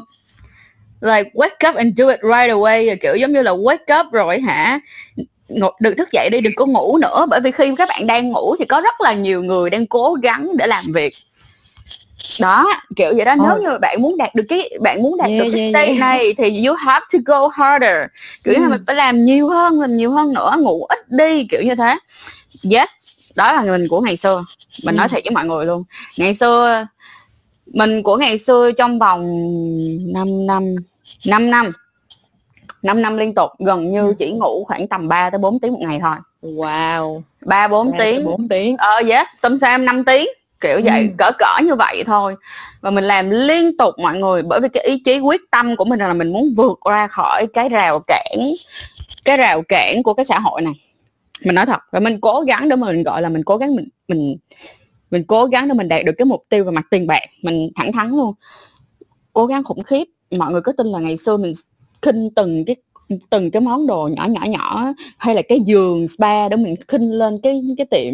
like wake up and do it right away kiểu giống như là wake up rồi hả đừng thức dậy đi đừng có ngủ nữa. Bởi vì khi các bạn đang ngủ thì có rất là nhiều người đang cố gắng để làm việc. Đó kiểu vậy đó. Nếu như bạn muốn đạt được cái bạn muốn đạt yeah, được cái yeah, state yeah. này thì you have to go harder. Kiểu mm. là mình phải làm nhiều hơn làm nhiều hơn nữa ngủ ít đi kiểu như thế. Yes đó là mình của ngày xưa. Mình mm. nói thiệt với mọi người luôn. Ngày xưa mình của ngày xưa trong vòng 5 năm 5 năm 5 năm liên tục gần như ừ. chỉ ngủ khoảng tầm 3 tới 4 tiếng một ngày thôi. Wow. Ba bốn tiếng. bốn tiếng. Ờ uh, yes xăm xem năm tiếng. Kiểu vậy ừ. cỡ cỡ như vậy thôi. Và mình làm liên tục mọi người bởi vì cái ý chí quyết tâm của mình là mình muốn vượt ra khỏi cái rào cản cái rào cản của cái xã hội này. Mình nói thật và mình cố gắng để mình gọi là mình cố gắng mình mình mình cố gắng để mình đạt được cái mục tiêu về mặt tiền bạc. Mình thẳng thắn luôn. Cố gắng khủng khiếp. Mọi người có tin là ngày xưa mình khinh từng cái từng cái món đồ nhỏ nhỏ nhỏ hay là cái giường spa để mình khinh lên cái cái tiệm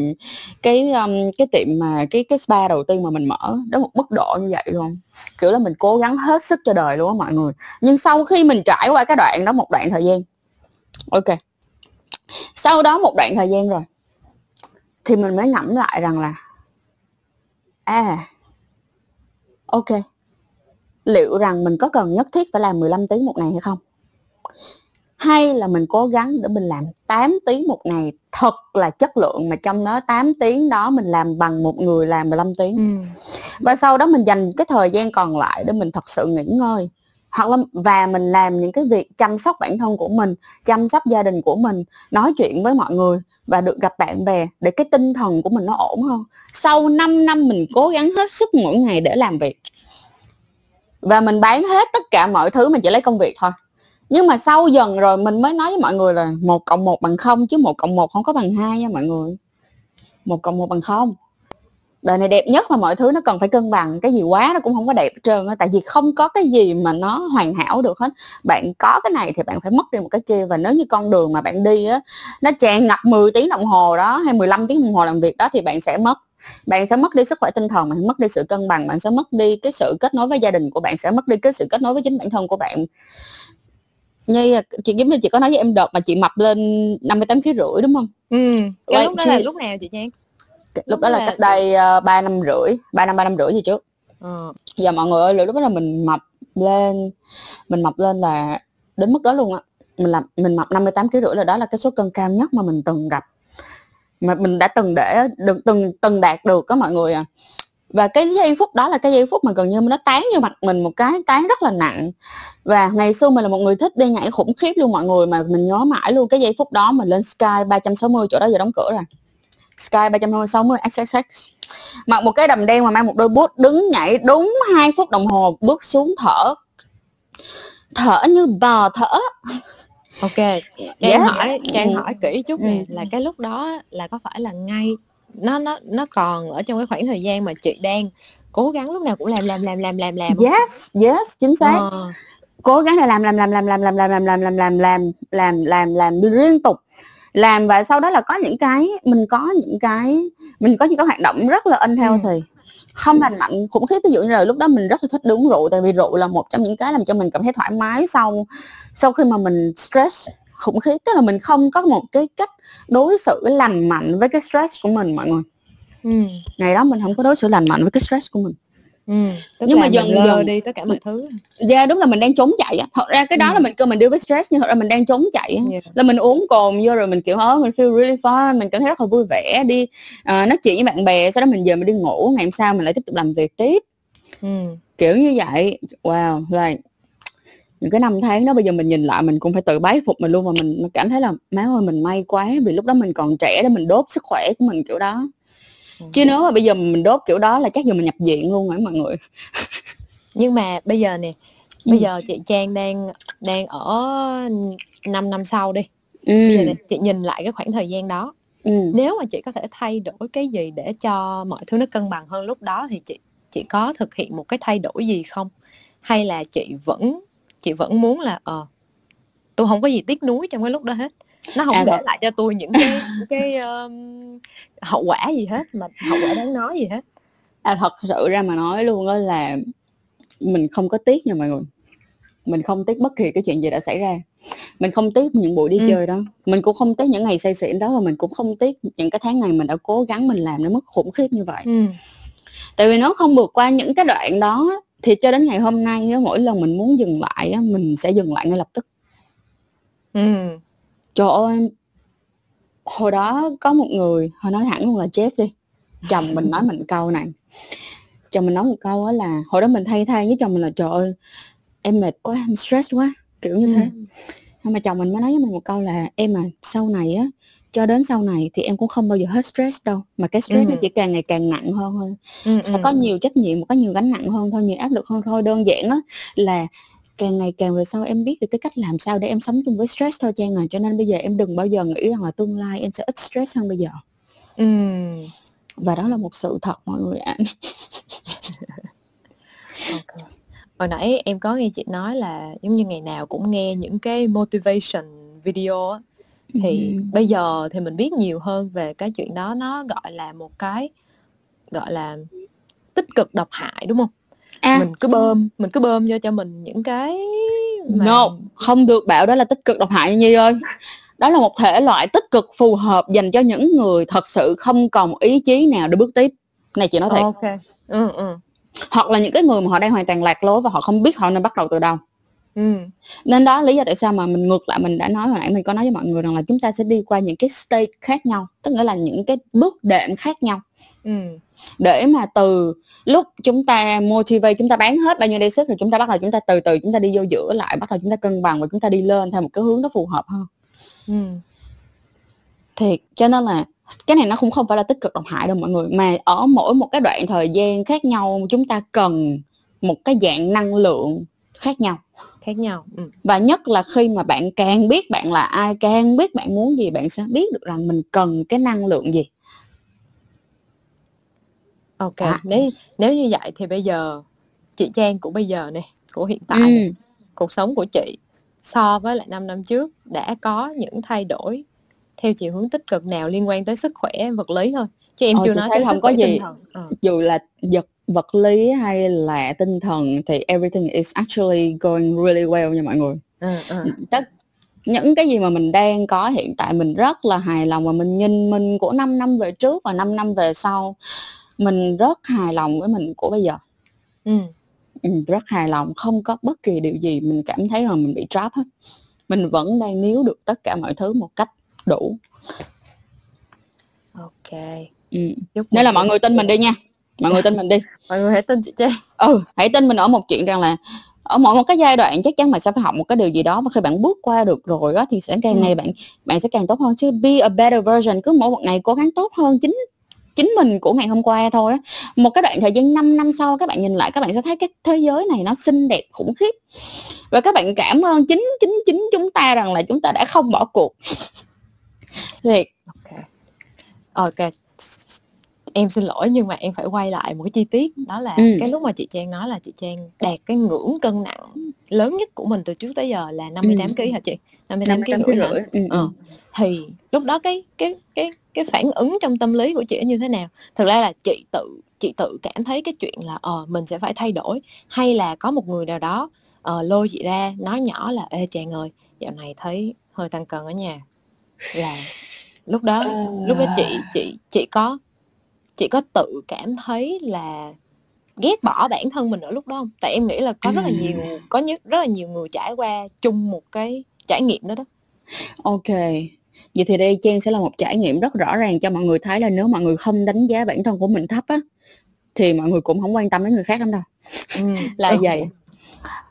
cái um, cái tiệm mà cái cái spa đầu tiên mà mình mở đó một mức độ như vậy luôn. Kiểu là mình cố gắng hết sức cho đời luôn á mọi người. Nhưng sau khi mình trải qua cái đoạn đó một đoạn thời gian ok sau đó một đoạn thời gian rồi thì mình mới ngẫm lại rằng là à ok liệu rằng mình có cần nhất thiết phải làm 15 tiếng một ngày hay không? Hay là mình cố gắng để mình làm 8 tiếng một ngày thật là chất lượng mà trong đó 8 tiếng đó mình làm bằng một người làm 15 tiếng? Ừ. và sau đó mình dành cái thời gian còn lại để mình thật sự nghỉ ngơi. Hoặc là và mình làm những cái việc chăm sóc bản thân của mình chăm sóc gia đình của mình nói chuyện với mọi người và được gặp bạn bè để cái tinh thần của mình nó ổn hơn. Sau 5 năm mình cố gắng hết sức mỗi ngày để làm việc và mình bán hết tất cả mọi thứ mình chỉ lấy công việc thôi. Nhưng mà sau dần rồi mình mới nói với mọi người là một cộng một bằng không, chứ một cộng một không có bằng hai nha mọi người. Một cộng một bằng không. Đời này đẹp nhất mà mọi thứ nó cần phải cân bằng. Cái gì quá nó cũng không có đẹp hết trơn tại vì không có cái gì mà nó hoàn hảo được hết. Bạn có cái này thì bạn phải mất đi một cái kia. Và nếu như con đường mà bạn đi á, nó tràn ngập 10 tiếng đồng hồ đó, hay 15 tiếng đồng hồ làm việc đó, thì bạn sẽ mất bạn sẽ mất đi sức khỏe tinh thần bạn mất đi sự cân bằng bạn sẽ mất đi cái sự kết nối với gia đình của bạn sẽ mất đi cái sự kết nối với chính bản thân của bạn như chị giống như chị có nói với em đợt mà chị mập lên 58 kg rưỡi đúng không? Ừ. Cái lúc đó chị... là lúc nào chị Trang? Lúc, lúc đó là, là cách đây uh, 3 năm rưỡi, 3 năm 3 năm rưỡi gì trước. Ừ. Giờ mọi người ơi, lúc đó là mình mập lên mình mập lên là đến mức đó luôn á. Mình làm mình mập 58 kg rưỡi là đó là cái số cân cao nhất mà mình từng gặp. Mà mình đã từng để được từng từng đạt được các mọi người à. Và cái giây phút đó là cái giây phút mà gần như nó tán vô mặt mình một cái, tán rất là nặng. Và ngày xưa mình là một người thích đi nhảy khủng khiếp luôn mọi người, mà mình nhớ mãi luôn cái giây phút đó mình lên Sky 360 chỗ đó giờ đóng cửa rồi. Sky 360 XXX mặc một cái đầm đen mà mang một đôi bút đứng nhảy đúng 2 phút đồng hồ, bước xuống thở. Thở như bò thở ok Trang yes. hỏi Trang hỏi kỹ chút nè ừ. là cái lúc đó là có phải là ngay nó nó nó còn ở trong cái khoảng thời gian mà chị đang cố gắng lúc nào cũng làm làm làm làm làm làm yes yes chính xác ờ. cố gắng là làm làm làm làm làm làm làm làm làm làm làm làm làm làm làm liên tục làm và sau đó là có những cái mình có những cái mình có những cái hoạt động rất là unhealthy ừ. không lành mạnh khủng khiếp ví dụ như là lúc đó mình rất là thích uống rượu tại vì rượu là một trong những cái làm cho mình cảm thấy thoải mái sau sau khi mà mình stress khủng khiếp tức là mình không có một cái cách đối xử lành mạnh với cái stress của mình mọi người. Ừ. ngày đó mình không có đối xử lành mạnh với cái stress của mình. Ừ, nhưng mà dần dần đi tất cả mọi thứ. Dạ yeah, đúng là mình đang trốn chạy á. Thật ra cái đó ừ. là mình kêu mình đi với stress nhưng thật ra mình đang trốn chạy yeah. là mình uống cồn vô rồi mình kiểu ớ mình feel really fun mình cảm thấy rất là vui vẻ đi uh, nói chuyện với bạn bè. Sau đó mình về mình đi ngủ ngày hôm sau mình lại tiếp tục làm việc tiếp. Ừ. kiểu như vậy. Wow like những cái năm tháng đó bây giờ mình nhìn lại mình cũng phải tự bái phục mình luôn và mình cảm thấy là má ơi mình may quá vì lúc đó mình còn trẻ để mình đốt sức khỏe của mình kiểu đó chứ nếu mà bây giờ mình đốt kiểu đó là chắc giờ mình nhập viện luôn rồi mọi người nhưng mà bây giờ nè bây ừ. giờ chị Trang đang đang ở 5 năm sau đi ừ. bây giờ này, chị nhìn lại cái khoảng thời gian đó ừ. nếu mà chị có thể thay đổi cái gì để cho mọi thứ nó cân bằng hơn lúc đó thì chị chị có thực hiện một cái thay đổi gì không hay là chị vẫn chị vẫn muốn là ờ tôi không có gì tiếc nuối trong cái lúc đó hết. Nó không à, để lại cho tôi những cái cái um, hậu quả gì hết mà hậu quả đáng nói gì hết. À thật sự ra mà nói luôn đó là mình không có tiếc nha mọi người. Mình không tiếc bất kỳ cái chuyện gì đã xảy ra. Mình không tiếc những buổi đi ừ. chơi đó. Mình cũng không tiếc những ngày say xỉn đó và mình cũng không tiếc những cái tháng ngày mình đã cố gắng mình làm nó mất khủng khiếp như vậy. Ừ. tại vì nó không vượt qua những cái đoạn đó thì cho đến ngày hôm nay mỗi lần mình muốn dừng lại mình sẽ dừng lại ngay lập tức ừ. trời ơi hồi đó có một người hồi nói thẳng luôn là Jeff đi chồng mình nói mình câu này chồng mình nói một câu á là hồi đó mình thay thay với chồng mình là trời ơi em mệt quá em stress quá kiểu như ừ. thế nhưng mà chồng mình mới nói với mình một câu là em à sau này á cho đến sau này thì em cũng không bao giờ hết stress đâu mà cái stress ừ. nó chỉ càng ngày càng nặng hơn thôi ừ, sẽ ừ. có nhiều trách nhiệm có nhiều gánh nặng hơn thôi nhiều áp lực hơn thôi đơn giản á là càng ngày càng về sau em biết được cái cách làm sao để em sống chung với stress thôi Trang à cho nên bây giờ em đừng bao giờ nghĩ rằng là tương lai em sẽ ít stress hơn bây giờ ừ. và đó là một sự thật mọi người ạ okay. hồi nãy em có nghe chị nói là giống như ngày nào cũng nghe những cái motivation video thì ừ. bây giờ thì mình biết nhiều hơn về cái chuyện đó. Nó gọi là một cái gọi là tích cực độc hại đúng không? À. mình cứ bơm mình cứ bơm vô cho mình những cái mà... no không được. Bảo đó là tích cực độc hại như ơi. Đó là một thể loại tích cực phù hợp dành cho những người thật sự không còn ý chí nào để bước tiếp. Này chị nói thiệt. Ok. Ừ, ừ. hoặc là những cái người mà họ đang hoàn toàn lạc lối và họ không biết họ nên bắt đầu từ đâu ừ. nên đó lý do tại sao mà mình ngược lại mình đã nói hồi nãy mình có nói với mọi người rằng là chúng ta sẽ đi qua những cái stage khác nhau tức nghĩa là những cái bước đệm khác nhau ừ. để mà từ lúc chúng ta motivate chúng ta bán hết bao nhiêu day sức rồi chúng ta bắt đầu chúng ta từ từ chúng ta đi vô giữa lại bắt đầu chúng ta cân bằng và chúng ta đi lên theo một cái hướng nó phù hợp hơn ừ. thiệt cho nên là cái này nó cũng không phải là tích cực độc hại đâu mọi người mà ở mỗi một cái đoạn thời gian khác nhau chúng ta cần một cái dạng năng lượng khác nhau khác nhau ừ. và nhất là khi mà bạn càng biết bạn là ai càng biết bạn muốn gì bạn sẽ biết được rằng mình cần cái năng lượng gì ok à. nếu nếu như vậy thì bây giờ chị Trang của bây giờ này của hiện tại ừ. cuộc sống của chị so với lại 5 năm trước đã có những thay đổi theo chiều hướng tích cực nào liên quan tới sức khỏe vật lý thôi chứ em ờ, chưa nói tới không có gì ờ. dù là vật vật lý hay là tinh thần thì everything is actually going really well nha mọi người ừ, ừ. tất những cái gì mà mình đang có hiện tại mình rất là hài lòng và mình nhìn mình của 5 năm về trước và 5 năm về sau mình rất hài lòng với mình của bây giờ ừ. Ừ, rất hài lòng không có bất kỳ điều gì mình cảm thấy rằng mình bị trap hết mình vẫn đang níu được tất cả mọi thứ một cách đủ ok ừ. nên là mọi người tin mình đi nha mọi người tin mình đi. Mọi người hãy tin chị Trang. Ừ hãy tin mình ở một chuyện rằng là ở mỗi một cái giai đoạn chắc chắn bạn sẽ phải học một cái điều gì đó và khi bạn bước qua được rồi á thì sẽ càng ừ. ngày bạn bạn sẽ càng tốt hơn. Chứ be a better version cứ mỗi một ngày cố gắng tốt hơn chính chính mình của ngày hôm qua thôi á. Một cái đoạn thời gian 5 năm sau các bạn nhìn lại các bạn sẽ thấy cái thế giới này nó xinh đẹp khủng khiếp. Và các bạn cảm ơn chính chính chính chúng ta rằng là chúng ta đã không bỏ cuộc. Thiệt. Ok. Ok em xin lỗi nhưng mà em phải quay lại một cái chi tiết đó là ừ. cái lúc mà chị Trang nói là chị Trang đạt cái ngưỡng cân nặng lớn nhất của mình từ trước tới giờ là 58 ừ. kg hả chị? 58 kg rưỡi. rưỡi. Ừ. Ờ. Thì lúc đó cái cái cái cái phản ứng trong tâm lý của chị như thế nào? Thực ra là chị tự chị tự cảm thấy cái chuyện là ờ mình sẽ phải thay đổi hay là có một người nào đó uh, lôi chị ra nói nhỏ là ê Trang ơi dạo này thấy hơi tăng cân ở nhà là lúc đó uh... lúc đó chị chị chị có chị có tự cảm thấy là ghét bỏ bản thân mình ở lúc đó không? Tại em nghĩ là có rất là nhiều có nhất rất là nhiều người trải qua chung một cái trải nghiệm đó đó. Ok. Vậy thì đây Trang sẽ là một trải nghiệm rất rõ ràng cho mọi người thấy là nếu mọi người không đánh giá bản thân của mình thấp á thì mọi người cũng không quan tâm đến người khác lắm đâu. Ừ, là ừ. vậy.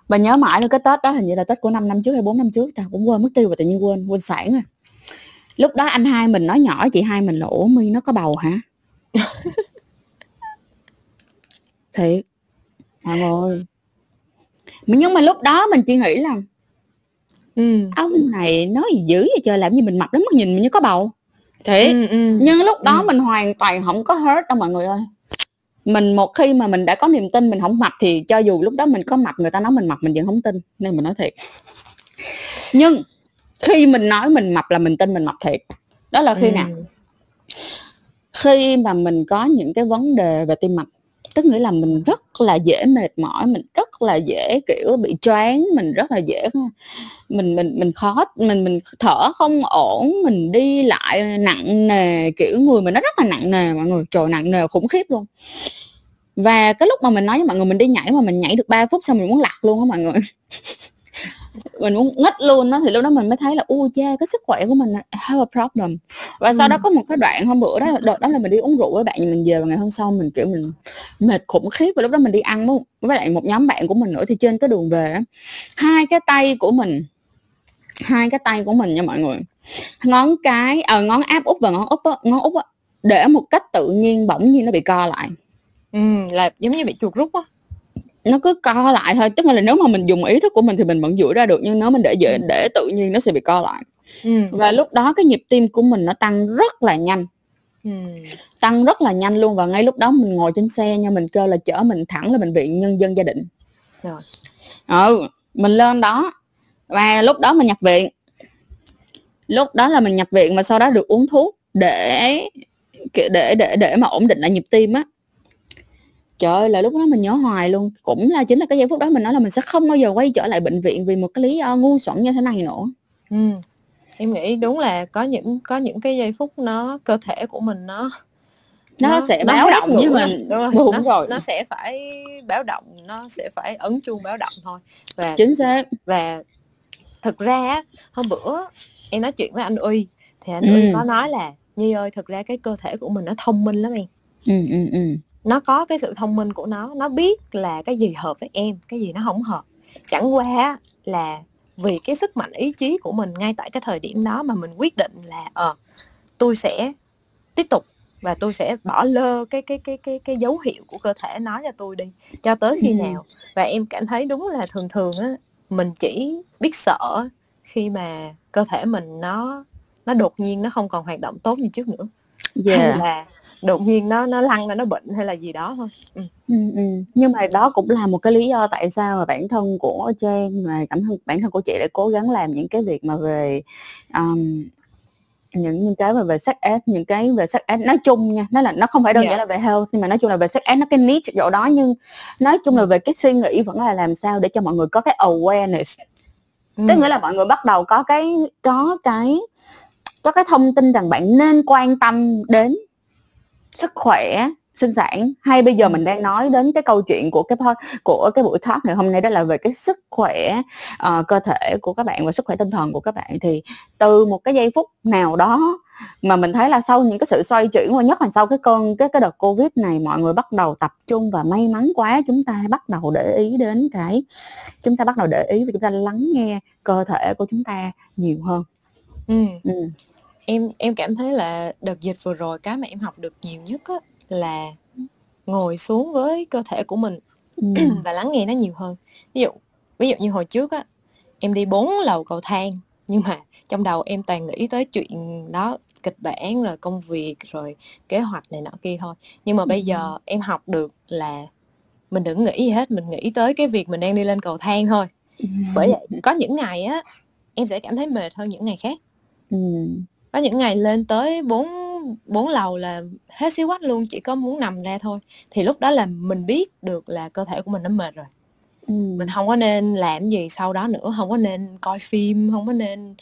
Và nhớ mãi là cái Tết đó hình như là Tết của 5 năm trước hay 4 năm trước ta cũng quên mất tiêu và tự nhiên quên quên sản rồi. Lúc đó anh hai mình nói nhỏ chị hai mình là ủa mi nó có bầu hả thiệt mọi người nhưng mà lúc đó mình chỉ nghĩ là ừ. ông này nói gì dữ vậy trời làm gì mình mập lắm mà nhìn mình như có bầu thiệt ừ, ừ. nhưng lúc đó ừ. mình hoàn toàn không có hurt đâu mọi người ơi mình một khi mà mình đã có niềm tin mình không mập thì cho dù lúc đó mình có mập người ta nói mình mập mình vẫn không tin nên mình nói thiệt nhưng khi mình nói mình mập là mình tin mình mập thiệt đó là khi ừ. nào khi mà mình có những cái vấn đề về tim mạch, tức nghĩa là mình rất là dễ mệt mỏi, mình rất là dễ, kiểu, bị choáng, mình rất là dễ mình mình mình khó, mình mình thở không ổn, mình đi lại nặng nề, kiểu, người mình nó rất là nặng nề, mọi người, trời, nặng nề khủng khiếp luôn. Và cái lúc mà mình nói với mọi người mình đi nhảy mà mình nhảy được 3 phút xong mình muốn lạc luôn á mọi người mình muốn ngất luôn đó thì lúc đó mình mới thấy là u cha cái sức khỏe của mình have a problem. Và sau ừ. đó có một cái đoạn hôm bữa đó đợt đó là mình đi uống rượu với bạn mình về và ngày hôm sau mình kiểu mình mệt khủng khiếp và lúc đó mình đi ăn với, lại một nhóm bạn của mình nữa thì trên cái đường về hai cái tay của mình hai cái tay của mình nha mọi người. Ngón cái ờ ngón áp út và ngón úp á, ngón út á, để một cách tự nhiên bỗng nhiên nó bị co lại. Ừ, là giống như bị chuột rút á nó cứ co lại thôi. Tức là nếu mà mình dùng ý thức của mình thì mình vẫn duỗi ra được nhưng nếu mình để dễ ừ. để tự nhiên nó sẽ bị co lại. Ừ. và lúc đó cái nhịp tim của mình nó tăng rất là nhanh. Ừ. tăng rất là nhanh luôn và ngay lúc đó mình ngồi trên xe nha mình kêu là chở mình thẳng lên bệnh viện nhân dân gia đình. Rồi. Ừ mình lên đó và lúc đó mình nhập viện. Lúc đó là mình nhập viện và sau đó được uống thuốc để để để để mà ổn định lại nhịp tim á trời ơi là lúc đó mình nhớ hoài luôn. Cũng là chính là cái giây phút đó mình nói là mình sẽ không bao giờ quay trở lại bệnh viện vì một cái lý do ngu xuẩn như thế này nữa. Ừ. em nghĩ đúng là có những có những cái giây phút nó cơ thể của mình nó nó, nó sẽ nó báo động với mình. Đúng rồi, đúng nó, rồi. nó sẽ phải báo động nó sẽ phải ấn chuông báo động thôi. Và chính xác. và thực ra hôm bữa em nói chuyện với anh uy thì anh ừ. uy có nói là nhi ơi thực ra cái cơ thể của mình nó thông minh lắm em. Ừ, ừ, ừ. Nó có cái sự thông minh của nó nó biết là cái gì hợp với em cái gì nó không hợp. Chẳng qua là vì cái sức mạnh ý chí của mình ngay tại cái thời điểm đó mà mình quyết định là ờ uh, tôi sẽ tiếp tục và tôi sẽ bỏ lơ cái cái cái cái cái dấu hiệu của cơ thể nói cho tôi đi cho tới khi nào. Và em cảm thấy đúng là thường thường á mình chỉ biết sợ khi mà cơ thể mình nó nó đột nhiên nó không còn hoạt động tốt như trước nữa. Yeah. hay là đột nhiên nó nó lăn ra nó bệnh hay là gì đó thôi ừ. Ừ, ừ. nhưng mà đó cũng là một cái lý do tại sao mà bản thân của Trang và cảm thân bản thân của chị đã cố gắng làm những cái việc mà về um, những những cái mà về sex ed những cái về sex ed nói chung nha nó là nó không phải đơn yeah. giản là về health nhưng mà nói chung là về sex ed nó cái niche chỗ đó nhưng nói chung là về cái suy nghĩ vẫn là làm sao để cho mọi người có cái awareness ừ. tức nghĩa là mọi người bắt đầu có cái có cái có cái thông tin rằng bạn nên quan tâm đến sức khỏe sinh sản hay bây giờ mình đang nói đến cái câu chuyện của cái của cái buổi talk ngày hôm nay đó là về cái sức khỏe uh, cơ thể của các bạn và sức khỏe tinh thần của các bạn thì từ một cái giây phút nào đó mà mình thấy là sau những cái sự xoay chuyển và nhất là sau cái cơn cái cái đợt covid này mọi người bắt đầu tập trung và may mắn quá chúng ta bắt đầu để ý đến cái chúng ta bắt đầu để ý và chúng ta lắng nghe cơ thể của chúng ta nhiều hơn ừ. Ừ. em em cảm thấy là đợt dịch vừa rồi cái mà em học được nhiều nhất á, là ngồi xuống với cơ thể của mình ừ. và lắng nghe nó nhiều hơn. Ví dụ ví dụ như hồi trước á em đi bốn lầu cầu thang nhưng mà trong đầu em toàn nghĩ tới chuyện đó kịch bản rồi công việc rồi kế hoạch này nọ kia thôi. Nhưng mà bây giờ em học được là mình đừng nghĩ gì hết mình nghĩ tới cái việc mình đang đi lên cầu thang thôi. Bởi vậy có những ngày á em sẽ cảm thấy mệt hơn những ngày khác có những ngày lên tới bốn bốn lầu là hết xíu quách luôn chỉ có muốn nằm ra thôi thì lúc đó là mình biết được là cơ thể của mình nó mệt rồi ừ. mình không có nên làm gì sau đó nữa không có nên coi phim không có nên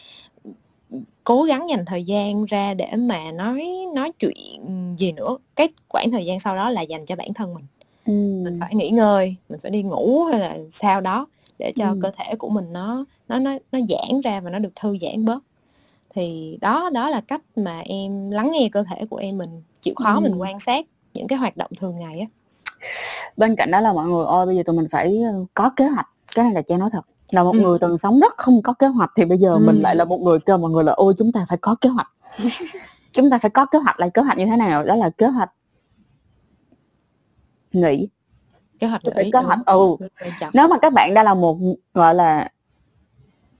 cố gắng dành thời gian ra để mà nói nói chuyện gì nữa cái khoảng thời gian sau đó là dành cho bản thân mình ừ. mình phải nghỉ ngơi mình phải đi ngủ hay là sau đó để cho ừ. cơ thể của mình nó nó nó nó giãn ra và nó được thư giãn bớt thì đó đó là cách mà em lắng nghe cơ thể của em mình chịu khó ừ. mình quan sát những cái hoạt động thường ngày á. Bên cạnh đó là mọi người ơi bây giờ tụi mình phải ờ, có kế hoạch. Cái này là cha nói thật là một ừ. người từng sống rất không có kế hoạch thì bây giờ ừ. mình lại là một người kêu mọi người là ôi chúng ta phải có kế hoạch. Chúng ta phải có kế hoạch là kế hoạch như thế nào? Đó là kế hoạch nghỉ kế hoạch nghỉ kế hoạch ừ. Nếu mà các bạn đã là một gọi là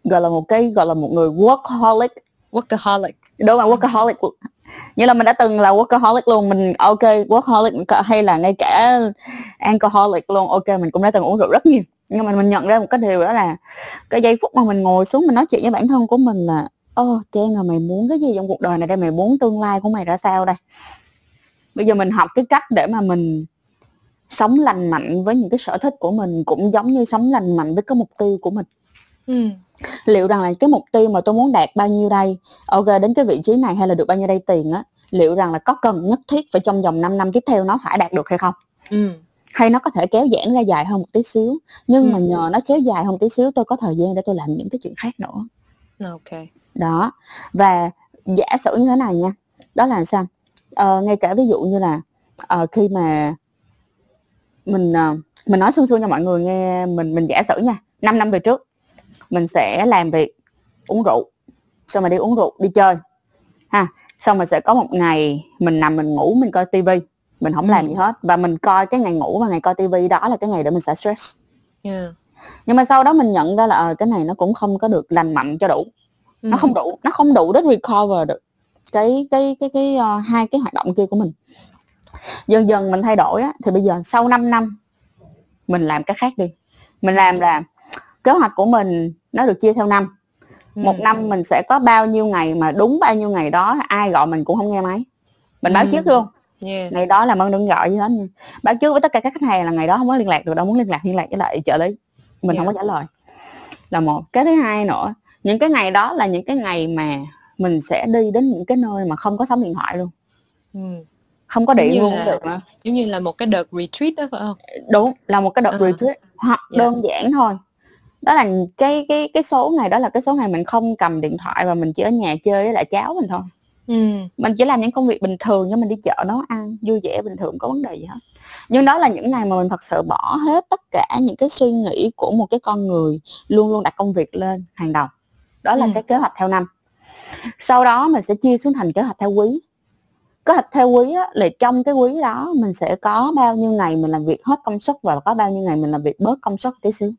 gọi là một cái gọi là một người workaholic workaholic. Đúng rồi workaholic. Như là mình đã từng là workaholic luôn mình ok workaholic hay là ngay cả alcoholic luôn ok mình cũng đã từng uống rượu rất nhiều. Nhưng mà mình nhận ra một cái điều đó là cái giây phút mà mình ngồi xuống mình nói chuyện với bản thân của mình là ô oh, Trang à mày muốn cái gì trong cuộc đời này đây? Mày muốn tương lai của mày ra sao đây? Bây giờ mình học cái cách để mà mình sống lành mạnh với những cái sở thích của mình cũng giống như sống lành mạnh với cái mục tiêu của mình ừ. Liệu rằng là cái mục tiêu mà tôi muốn đạt bao nhiêu đây? Ok đến cái vị trí này hay là được bao nhiêu đây tiền á? Liệu rằng là có cần nhất thiết phải trong vòng 5 năm tiếp theo nó phải đạt được hay không? Ừ. hay nó có thể kéo giãn ra dài hơn một tí xíu? Nhưng ừ. mà nhờ nó kéo dài hơn một tí xíu tôi có thời gian để tôi làm những cái chuyện khác nữa. Ok. Đó. Và giả sử như thế này nha. Đó là sao? Ờ, ngay cả ví dụ như là uh, khi mà mình uh, mình nói xương xương cho mọi người nghe mình mình giả sử nha. 5 năm về trước mình sẽ làm việc uống rượu. Xong rồi đi uống rượu đi chơi. Ha xong rồi sẽ có một ngày mình nằm mình ngủ mình coi tivi mình không ừ. làm gì hết. Và mình coi cái ngày ngủ và ngày coi tivi đó là cái ngày để mình sẽ stress. Yeah. nhưng mà sau đó mình nhận ra là à, cái này nó cũng không có được lành mạnh cho đủ. Ừ. nó không đủ nó không đủ để recover được cái cái cái cái uh, hai cái hoạt động kia của mình. Dần dần mình thay đổi á thì bây giờ sau 5 năm mình làm cái khác đi. Mình làm là kế hoạch của mình nó được chia theo năm ừ. một năm mình sẽ có bao nhiêu ngày mà đúng bao nhiêu ngày đó ai gọi mình cũng không nghe máy mình báo ừ. trước luôn yeah. ngày đó làm ơn đừng gọi gì hết nha báo trước với tất cả các khách hàng là ngày đó không có liên lạc được đâu muốn liên lạc liên lạc với lại trợ lý mình yeah. không có trả lời là một cái thứ hai nữa những cái ngày đó là những cái ngày mà mình sẽ đi đến những cái nơi mà không có sóng điện thoại luôn ừ. không có điện luôn là, được nữa giống như là một cái đợt retreat đó phải không đúng là một cái đợt uh-huh. retreat hoặc yeah. đơn giản thôi đó là cái cái cái số ngày đó là cái số ngày mình không cầm điện thoại và mình chỉ ở nhà chơi với lại cháu mình thôi ừ. mình chỉ làm những công việc bình thường như mình đi chợ nấu ăn vui vẻ bình thường có vấn đề gì hết nhưng đó là những ngày mà mình thật sự bỏ hết tất cả những cái suy nghĩ của một cái con người luôn luôn đặt công việc lên hàng đầu đó là ừ. cái kế hoạch theo năm sau đó mình sẽ chia xuống thành kế hoạch theo quý kế hoạch theo quý á, là trong cái quý đó mình sẽ có bao nhiêu ngày mình làm việc hết công suất và có bao nhiêu ngày mình làm việc bớt công suất tí xíu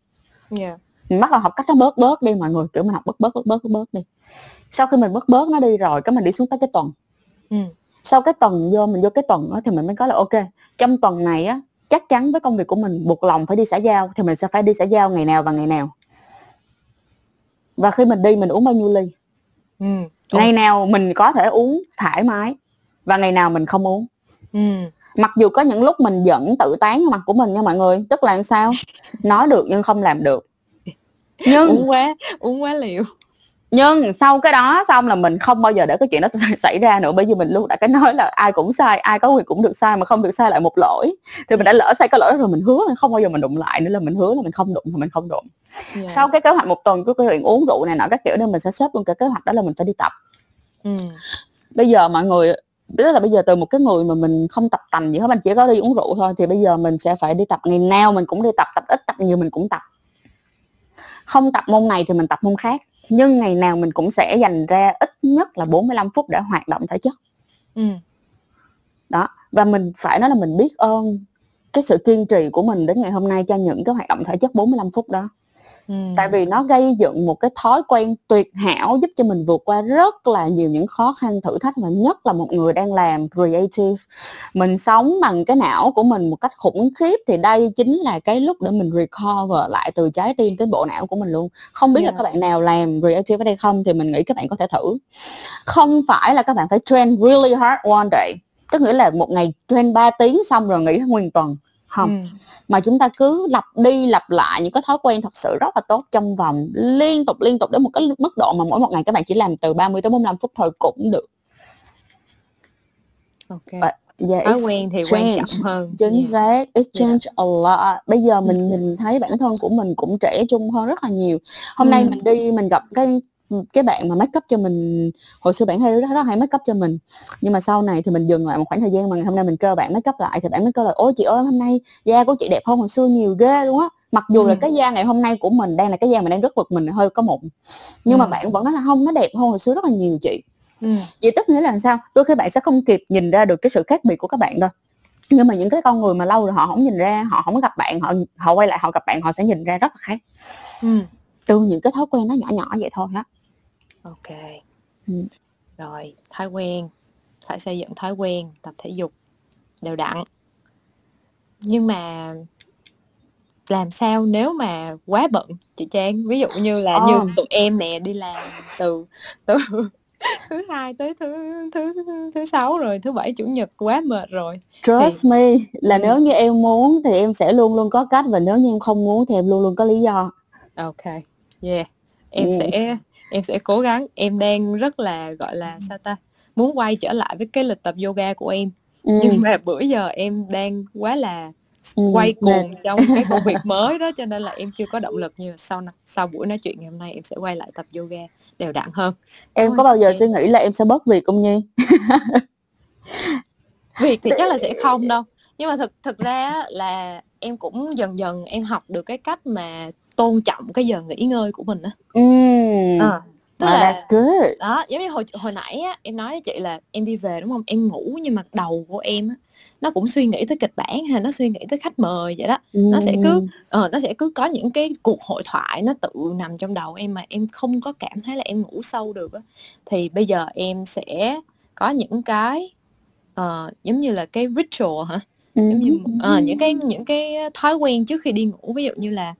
yeah. Mình bắt đầu học cách nó bớt bớt đi mọi người kiểu mình học bớt bớt bớt bớt bớt, bớt đi. Sau khi mình bớt bớt nó đi rồi cái mình đi xuống tới cái tuần. Ừ. sau cái tuần vô mình vô cái tuần đó thì mình mới có là ok trong tuần này á chắc chắn với công việc của mình buộc lòng phải đi xã giao thì mình sẽ phải đi xã giao ngày nào và ngày nào. Và khi mình đi mình uống bao nhiêu ly? Ừ. ngày nào mình có thể uống thoải mái và ngày nào mình không uống. Ừ. mặc dù có những lúc mình vẫn tự tán mặt của mình nha mọi người tức là sao? Nói được nhưng không làm được nhưng uống quá uống quá liều nhưng sau cái đó xong là mình không bao giờ để cái chuyện đó xảy ra nữa bởi vì mình luôn đã cái nói là ai cũng sai ai có quyền cũng được sai mà không được sai lại một lỗi thì mình đã lỡ sai cái lỗi đó rồi mình hứa là không bao giờ mình đụng lại nữa là mình hứa là mình không đụng thì mình không đụng yeah. Dạ. sau cái kế hoạch một tuần của cái chuyện uống rượu này nọ các kiểu nên mình sẽ xếp luôn cái kế hoạch đó là mình phải đi tập ừ. bây giờ mọi người tức là bây giờ từ một cái người mà mình không tập tành gì hết mình chỉ có đi uống rượu thôi thì bây giờ mình sẽ phải đi tập ngày nào mình cũng đi tập tập ít tập nhiều mình cũng tập không tập môn này thì mình tập môn khác. Nhưng ngày nào mình cũng sẽ dành ra ít nhất là 45 phút để hoạt động thể chất. Ừ. đó và mình phải nói là mình biết ơn cái sự kiên trì của mình đến ngày hôm nay cho những cái hoạt động thể chất 45 phút đó tại vì nó gây dựng một cái thói quen tuyệt hảo giúp cho mình vượt qua rất là nhiều những khó khăn thử thách và nhất là một người đang làm creative. Mình sống bằng cái não của mình một cách khủng khiếp thì đây chính là cái lúc để mình recover lại từ trái tim tới bộ não của mình luôn. Không biết yeah. là các bạn nào làm creative ở đây không thì mình nghĩ các bạn có thể thử. Không phải là các bạn phải train really hard one day tức nghĩa là một ngày train 3 tiếng xong rồi nghỉ nguyên tuần không ừ. mà chúng ta cứ lặp đi lặp lại những cái thói quen thật sự rất là tốt trong vòng liên tục liên tục đến một cái mức độ mà mỗi một ngày các bạn chỉ làm từ 30 tới 45 phút thôi cũng được ok But, yeah, thói quen thì change. quan trọng hơn chính yeah. xác it change yeah. a lot bây giờ mình ừ. nhìn thấy bản thân của mình cũng trẻ trung hơn rất là nhiều hôm ừ. nay mình đi mình gặp cái cái bạn mà make up cho mình hồi xưa bạn hay rất, rất hay make up cho mình nhưng mà sau này thì mình dừng lại một khoảng thời gian mà ngày hôm nay mình kêu bạn make up lại thì bạn mới kêu là ôi chị ơi hôm nay da của chị đẹp hơn hồi xưa nhiều ghê luôn á mặc dù ừ. là cái da ngày hôm nay của mình đang là cái da mình đang rất bực mình hơi có mụn nhưng ừ. mà bạn vẫn nói là không nó đẹp hơn hồi xưa rất là nhiều chị ừ. vậy tức nghĩa là sao đôi khi bạn sẽ không kịp nhìn ra được cái sự khác biệt của các bạn đâu nhưng mà những cái con người mà lâu rồi họ không nhìn ra họ không gặp bạn họ họ quay lại họ gặp bạn họ sẽ nhìn ra rất là khác ừ. từ những cái thói quen nó nhỏ nhỏ vậy thôi á ok ừ. rồi thói quen phải xây dựng thói quen tập thể dục đều đặn nhưng mà làm sao nếu mà quá bận chị Trang ví dụ như là oh. như tụi em nè đi làm từ từ thứ hai tới thứ thứ thứ sáu rồi thứ bảy chủ nhật quá mệt rồi trust thì... me là ừ. nếu như em muốn thì em sẽ luôn luôn có cách và nếu như em không muốn thì em luôn luôn có lý do ok yeah em yeah. sẽ em sẽ cố gắng. Em đang rất là gọi là sao ta muốn quay trở lại với cái lịch tập yoga của em. Ừ. nhưng mà bữa giờ em đang quá là ừ. quay cuồng trong cái công việc mới đó cho nên là em chưa có động lực. Như sau sau buổi nói chuyện ngày hôm nay em sẽ quay lại tập yoga đều đặn hơn. Em có bao giờ suy nghĩ là em sẽ bớt việc không nhi? Việc thì chắc là sẽ không đâu. Nhưng mà thực thực ra là em cũng dần dần em học được cái cách mà tôn trọng cái giờ nghỉ ngơi của mình á ừ. à, tức oh, là that's good. đó giống như hồi hồi nãy á em nói với chị là em đi về đúng không em ngủ nhưng mà đầu của em á nó cũng suy nghĩ tới kịch bản hay nó suy nghĩ tới khách mời vậy đó mm. nó sẽ cứ uh, nó sẽ cứ có những cái cuộc hội thoại nó tự nằm trong đầu em mà em không có cảm thấy là em ngủ sâu được á thì bây giờ em sẽ có những cái uh, giống như là cái ritual hả giống như uh, những cái những cái thói quen trước khi đi ngủ ví dụ như là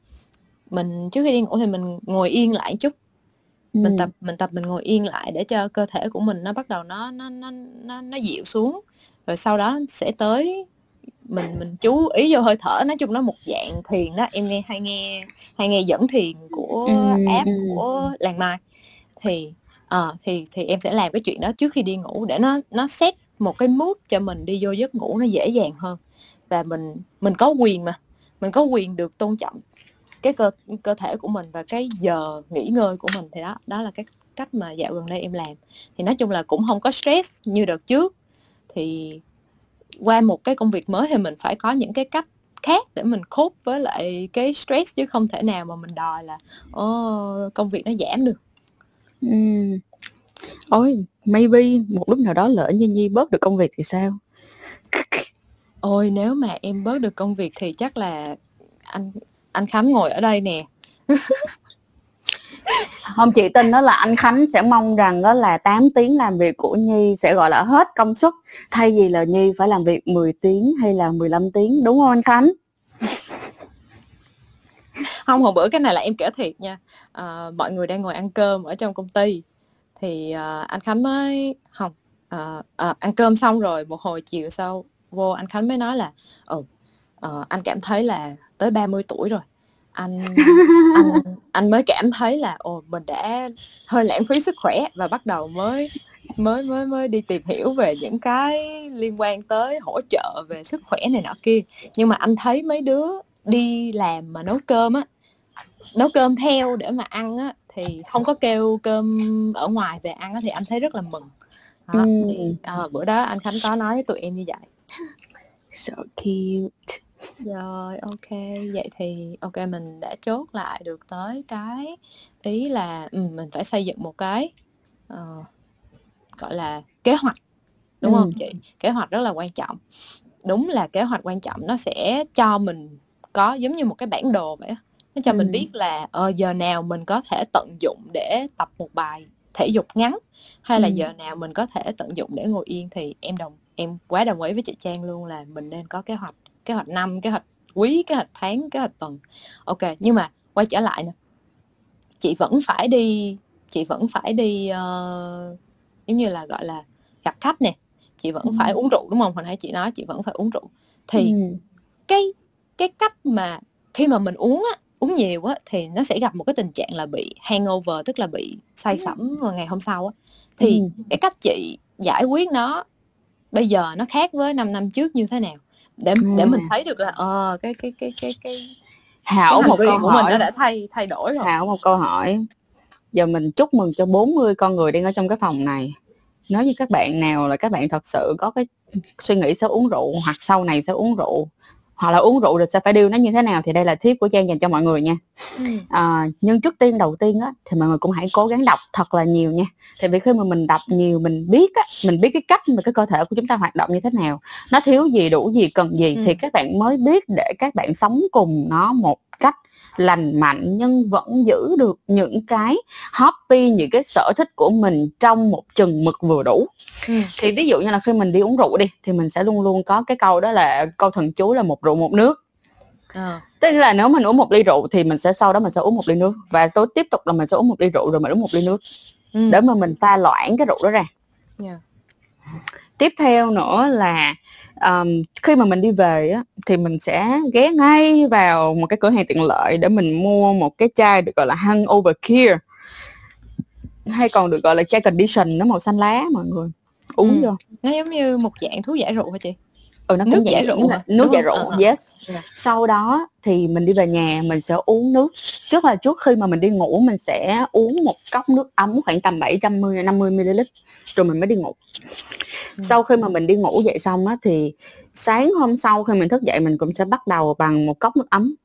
mình trước khi đi ngủ thì mình ngồi yên lại chút. Mình tập mình tập mình ngồi yên lại để cho cơ thể của mình nó bắt đầu nó nó nó nó nó dịu xuống. Rồi sau đó sẽ tới mình mình chú ý vô hơi thở nói chung nó một dạng thiền đó. Em nghe hay nghe hay nghe dẫn thiền của app của làng mai. Thì uh, thì thì em sẽ làm cái chuyện đó trước khi đi ngủ để nó nó set một cái mood cho mình đi vô giấc ngủ nó dễ dàng hơn. Và mình mình có quyền mà mình có quyền được tôn trọng cái cơ cơ thể của mình và cái giờ nghỉ ngơi của mình. Thì đó đó là cái cách mà dạo gần đây em làm. Thì nói chung là cũng không có stress như đợt trước. Thì qua một cái công việc mới thì mình phải có những cái cách khác để mình cope với lại cái stress chứ không thể nào mà mình đòi là oh, công việc nó giảm được. Uhm. ôi maybe một lúc nào đó lỡ như nhi bớt được công việc thì sao? Ôi nếu mà em bớt được công việc thì chắc là anh anh Khánh ngồi ở đây nè. Không chị tin đó là anh Khánh sẽ mong rằng đó là 8 tiếng làm việc của Nhi sẽ gọi là hết công suất thay vì là Nhi phải làm việc 10 tiếng hay là 15 tiếng đúng không anh Khánh? Không hồi bữa cái này là em kể thiệt nha. À, mọi người đang ngồi ăn cơm ở trong công ty. Thì à, anh Khánh mới không à, à, ăn cơm xong rồi một hồi chiều sau vô anh Khánh mới nói là ừ uh, anh cảm thấy là tới 30 tuổi rồi anh anh anh mới cảm thấy là ồ mình đã hơi lãng phí sức khỏe và bắt đầu mới mới mới mới đi tìm hiểu về những cái liên quan tới hỗ trợ về sức khỏe này nọ kia nhưng mà anh thấy mấy đứa đi làm mà nấu cơm á nấu cơm theo để mà ăn á thì không có kêu cơm ở ngoài về ăn á thì anh thấy rất là mừng đó. Ừ. À, bữa đó anh Khánh có nói với tụi em như vậy so cute rồi, ok, vậy thì ok mình đã chốt lại được tới cái ý là, ừm, mình phải xây dựng một cái, ờ, gọi là, kế hoạch, đúng không chị? Kế hoạch rất là quan trọng. Đúng là kế hoạch quan trọng nó sẽ cho mình có giống như một cái bản đồ vậy nó cho mình biết là, ờ, giờ nào mình có thể tận dụng để tập một bài thể dục ngắn, hay là giờ nào mình có thể tận dụng để ngồi yên thì em đồng em quá đồng ý với chị Trang luôn là mình nên có kế hoạch kế hoạch năm kế hoạch quý kế hoạch tháng kế hoạch tuần. Ok nhưng mà quay trở lại nè. Chị vẫn phải đi chị vẫn phải đi uh, giống như là gọi là gặp khách nè. Chị vẫn ừ. phải uống rượu đúng không? Hồi nãy chị nói chị vẫn phải uống rượu. Thì ừ. cái cái cách mà khi mà mình uống á uống nhiều á thì nó sẽ gặp một cái tình trạng là bị hangover tức là bị say sẩm vào ngày hôm sau á. Thì ừ. cái cách chị giải quyết nó bây giờ nó khác với 5 năm trước như thế nào để để mình thấy được là ờ cái cái cái cái cái Hảo cái một câu của hỏi mình nó đã thay thay đổi rồi. Hảo một câu hỏi. Giờ mình chúc mừng cho 40 con người đang ở trong cái phòng này. Nếu như các bạn nào là các bạn thật sự có cái suy nghĩ sẽ uống rượu hoặc sau này sẽ uống rượu hoặc là uống rượu rồi sẽ phải điêu nó như thế nào thì đây là tip của trang dành cho mọi người nha ừ. à, nhưng trước tiên đầu tiên á thì mọi người cũng hãy cố gắng đọc thật là nhiều nha tại vì khi mà mình đọc nhiều mình biết á mình biết cái cách mà cái cơ thể của chúng ta hoạt động như thế nào nó thiếu gì đủ gì cần gì ừ. thì các bạn mới biết để các bạn sống cùng nó một cách lành mạnh nhưng vẫn giữ được những cái hobby những cái sở thích của mình trong một chừng mực vừa đủ ừ. thì ví dụ như là khi mình đi uống rượu đi thì mình sẽ luôn luôn có cái câu đó là câu thần chú là một rượu một nước à. tức là nếu mình uống một ly rượu thì mình sẽ sau đó mình sẽ uống một ly nước và tối tiếp tục là mình sẽ uống một ly rượu rồi mình uống một ly nước ừ. để mà mình pha loãng cái rượu đó ra yeah. tiếp theo nữa là um, khi mà mình đi về á, thì mình sẽ ghé ngay vào một cái cửa hàng tiện lợi để mình mua một cái chai được gọi là hangover care hay còn được gọi là chai condition nó màu xanh lá mọi người. Uống ừ. vô. Nó giống như một dạng thuốc giải rượu hả chị ừ nó nước giải rượu là nước giải rượu uh, yes. Yeah. Sau đó thì mình đi về nhà mình sẽ uống nước. Trước là trước khi mà mình đi ngủ mình sẽ uống một cốc nước ấm khoảng tầm 750 50 ml rồi mình mới đi ngủ. Ừ. sau khi mà mình đi ngủ dậy xong á thì sáng hôm sau khi mình thức dậy mình cũng sẽ bắt đầu bằng một cốc nước ấm.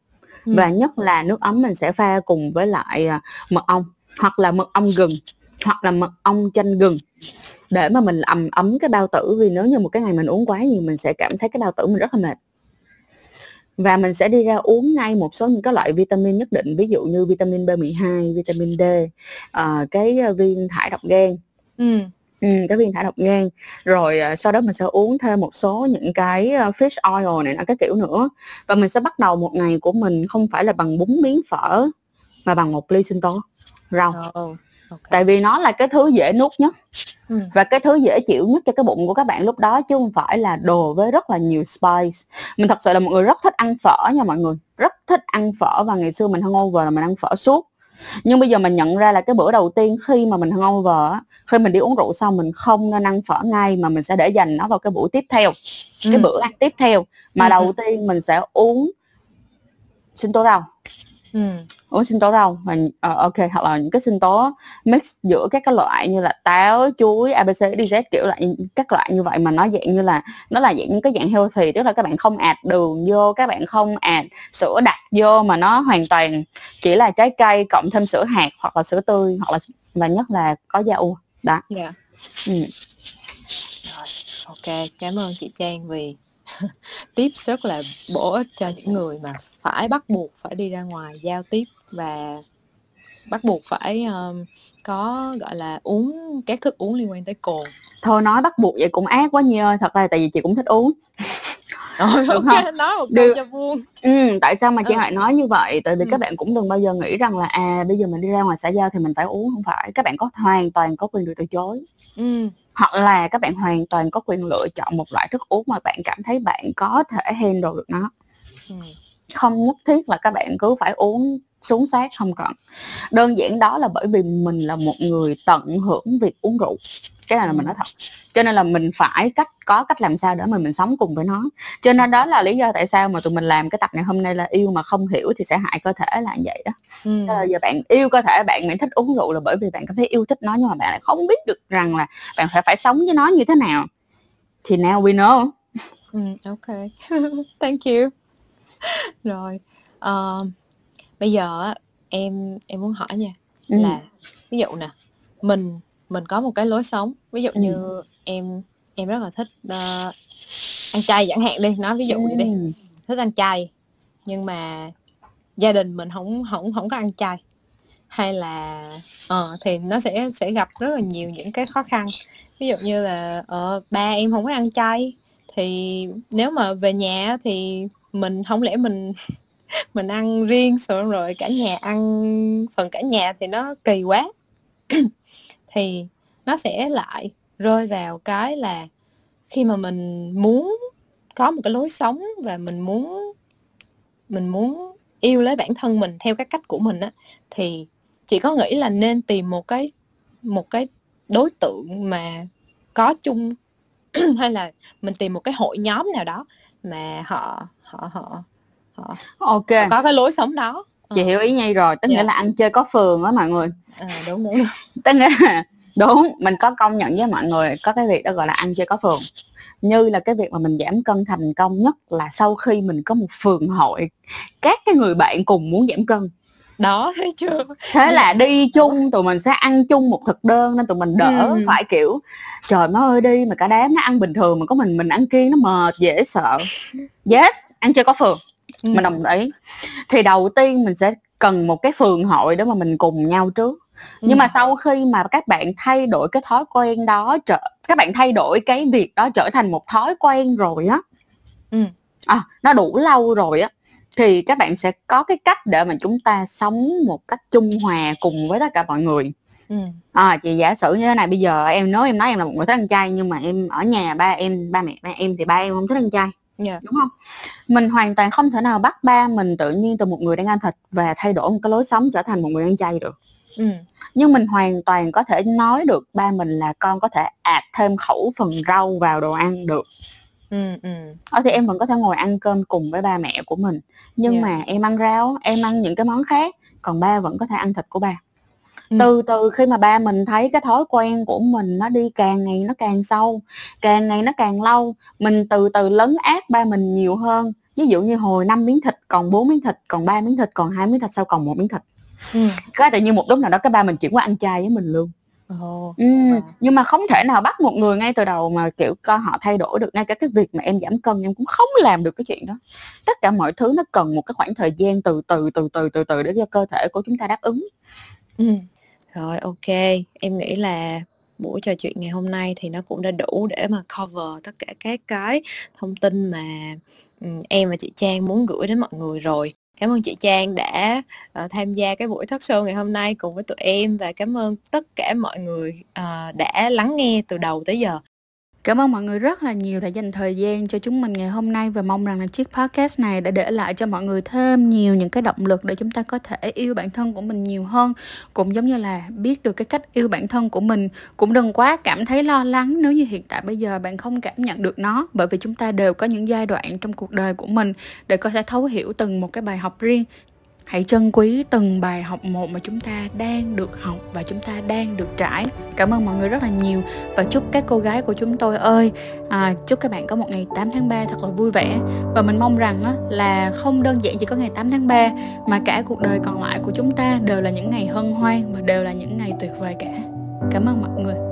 Ừ. và nhất là nước ấm mình sẽ pha cùng với lại à, mật ong hoặc là mật ong gừng hoặc là mật ong chanh gừng để mà mình ẩm ấm cái bao tử vì nếu như một cái ngày mình uống quá nhiều mình sẽ cảm thấy cái bao tử mình rất là mệt và mình sẽ đi ra uống ngay một số những cái loại vitamin nhất định ví dụ như vitamin B12, vitamin D, uh, cái viên thải độc gan. Ừ. Ừ, cái viên thải độc gan rồi uh, sau đó mình sẽ uống thêm một số những cái fish oil này là cái kiểu nữa và mình sẽ bắt đầu một ngày của mình không phải là bằng bún miếng phở mà bằng một ly sinh tố rau oh. Okay. tại vì nó là cái thứ dễ nuốt nhất ừ. và cái thứ dễ chịu nhất cho cái bụng của các bạn lúc đó chứ không phải là đồ với rất là nhiều spice mình thật sự là một người rất thích ăn phở nha mọi người rất thích ăn phở và ngày xưa mình hungover là mình ăn phở suốt nhưng bây giờ mình nhận ra là cái bữa đầu tiên khi mà mình hungover khi mình đi uống rượu xong mình không nên ăn phở ngay mà mình sẽ để dành nó vào cái buổi tiếp theo ừ. cái bữa ăn tiếp theo mà ừ. đầu tiên mình sẽ uống sinh tố rau ừ. Uống sinh tố rau và uh, ok hoặc là những cái sinh tố mix giữa các cái loại như là táo chuối abc dz kiểu lại các loại như vậy mà nó dạng như là nó là dạng những cái dạng healthy tức là các bạn không ạt đường vô các bạn không ạt sữa đặc vô mà nó hoàn toàn chỉ là trái cây cộng thêm sữa hạt hoặc là sữa tươi hoặc là và nhất là có da u đó yeah. Dạ. ừ. rồi ok cảm ơn chị trang vì tips rất là bổ ích cho những người mà phải bắt buộc phải đi ra ngoài giao tiếp và bắt buộc phải um, có gọi là uống các thức uống liên quan tới cồn. Thôi nói bắt buộc vậy cũng ác quá như thật ra tại vì chị cũng thích uống. Rồi ok không? nói một câu cho vuông ừ, tại sao mà chị ừ. lại nói như vậy? Tại vì ừ. các bạn cũng đừng bao giờ nghĩ rằng là à bây giờ mình đi ra ngoài xã giao thì mình phải uống không phải. Các bạn có hoàn toàn có quyền được từ chối. Ừ. Hoặc là các bạn hoàn toàn có quyền lựa chọn một loại thức uống mà bạn cảm thấy bạn có thể handle được nó. Ừ. không nhất thiết là các bạn cứ phải uống xuống sát không cần. Đơn giản đó là bởi vì mình là một người tận hưởng việc uống rượu. Cái này là mình nói thật. Cho nên là mình phải cách có cách làm sao để mà mình sống cùng với nó. Cho nên đó là lý do tại sao mà tụi mình làm cái tập này hôm nay là yêu mà không hiểu thì sẽ hại cơ thể là như vậy đó. Ừ. là giờ bạn yêu cơ thể bạn nghĩ thích uống rượu là bởi vì bạn cảm thấy yêu thích nó nhưng mà bạn lại không biết được rằng là bạn phải phải sống với nó như thế nào. Thì now we know. Ừ, ok. Thank you. Rồi uh, bây giờ em em muốn hỏi nha ừ. là ví dụ nè mình mình có một cái lối sống ví dụ ừ. như em em rất là thích uh, ăn chay chẳng hạn đi nói ví dụ ừ. vậy đi thích ăn chay nhưng mà gia đình mình không không không có ăn chay hay là uh, thì nó sẽ sẽ gặp rất là nhiều những cái khó khăn ví dụ như là ở uh, ba em không có ăn chay thì nếu mà về nhà thì mình không lẽ mình mình ăn riêng xong rồi cả nhà ăn, phần cả nhà thì nó kỳ quá. Thì nó sẽ lại rơi vào cái là khi mà mình muốn có một cái lối sống và mình muốn mình muốn yêu lấy bản thân mình theo cái cách của mình á, thì chị có nghĩ là nên tìm một cái một cái đối tượng mà có chung hay là mình tìm một cái hội nhóm nào đó mà họ họ họ họ ok. Có cái lối sống đó. Chị ờ. hiểu ý nhi rồi tức yeah. nghĩa dạ. là ăn chơi có phường á mọi người. À, đúng đúng tức nghĩa là đúng mình có công nhận với mọi người có cái việc đó gọi là ăn chơi có phường. Như là cái việc mà mình giảm cân thành công nhất là sau khi mình có một phường hội các cái người bạn cùng muốn giảm cân. Đó thấy chưa? Thế là đi chung tụi mình sẽ ăn chung một thực đơn nên tụi mình đỡ ừ. phải kiểu trời má ơi đi mà cả đám nó ăn bình thường mà có mình mình ăn kiêng nó mệt dễ sợ. Yes ăn chơi có phường ừ. mình đồng ý thì đầu tiên mình sẽ cần một cái phường hội để mà mình cùng nhau trước nhưng mà sau khi mà các bạn thay đổi cái thói quen đó trở các bạn thay đổi cái việc đó trở thành một thói quen rồi á ừ. à, nó đủ lâu rồi á thì các bạn sẽ có cái cách để mà chúng ta sống một cách trung hòa cùng với tất cả mọi người ừ. à chị giả sử như thế này bây giờ em nói em nói em là một người thích ăn chay nhưng mà em ở nhà ba em ba mẹ ba em thì ba em không thích ăn chay yeah. đúng không mình hoàn toàn không thể nào bắt ba mình tự nhiên từ một người đang ăn thịt và thay đổi một cái lối sống trở thành một người ăn chay được ừ. nhưng mình hoàn toàn có thể nói được ba mình là con có thể ạt thêm khẩu phần rau vào đồ ăn được ừ, ừ. Ở thì em vẫn có thể ngồi ăn cơm cùng với ba mẹ của mình nhưng yeah. mà em ăn rau em ăn những cái món khác còn ba vẫn có thể ăn thịt của ba ừ. từ từ khi mà ba mình thấy cái thói quen của mình nó đi càng ngày nó càng sâu càng ngày nó càng lâu mình từ từ lấn át ba mình nhiều hơn ví dụ như hồi 5 miếng thịt còn 4 miếng thịt còn 3 miếng thịt còn hai miếng thịt sau còn một miếng thịt ừ. cái tự nhiên một lúc nào đó cái ba mình chuyển qua ăn chay với mình luôn Ồ, ừ, nhưng mà không thể nào bắt một người ngay từ đầu mà kiểu coi họ thay đổi được ngay cả cái việc mà em giảm cân em cũng không làm được cái chuyện đó tất cả mọi thứ nó cần một cái khoảng thời gian từ từ từ từ từ từ để cho cơ thể của chúng ta đáp ứng ừ rồi ok. Em nghĩ là buổi trò chuyện ngày hôm nay thì nó cũng đã đủ để mà cover tất cả các cái thông tin mà em và chị Trang muốn gửi đến mọi người rồi. Cảm ơn chị Trang đã uh, tham gia cái buổi talk show ngày hôm nay cùng với tụi em và cảm ơn tất cả mọi người uh, đã lắng nghe từ đầu tới giờ. Cảm ơn mọi người rất là nhiều đã dành thời gian cho chúng mình ngày hôm nay và mong rằng là chiếc podcast này đã để lại cho mọi người thêm nhiều những cái động lực để chúng ta có thể yêu bản thân của mình nhiều hơn. Cũng giống như là biết được cái cách yêu bản thân của mình. Cũng đừng quá cảm thấy lo lắng nếu như hiện tại bây giờ bạn không cảm nhận được nó, bởi vì chúng ta đều có những giai đoạn trong cuộc đời của mình để có thể thấu hiểu từng một cái bài học riêng hãy trân quý từng bài học một mà chúng ta đang được học và chúng ta đang được trải. Cảm ơn mọi người rất là nhiều và chúc các cô gái của chúng tôi ơi à, chúc các bạn có một ngày 8 tháng 3 thật là vui vẻ. Và mình mong rằng á, là không đơn giản chỉ có ngày 8 tháng 3 mà cả cuộc đời còn lại của chúng ta đều là những ngày hân hoan và đều là những ngày tuyệt vời cả. Cảm ơn mọi người.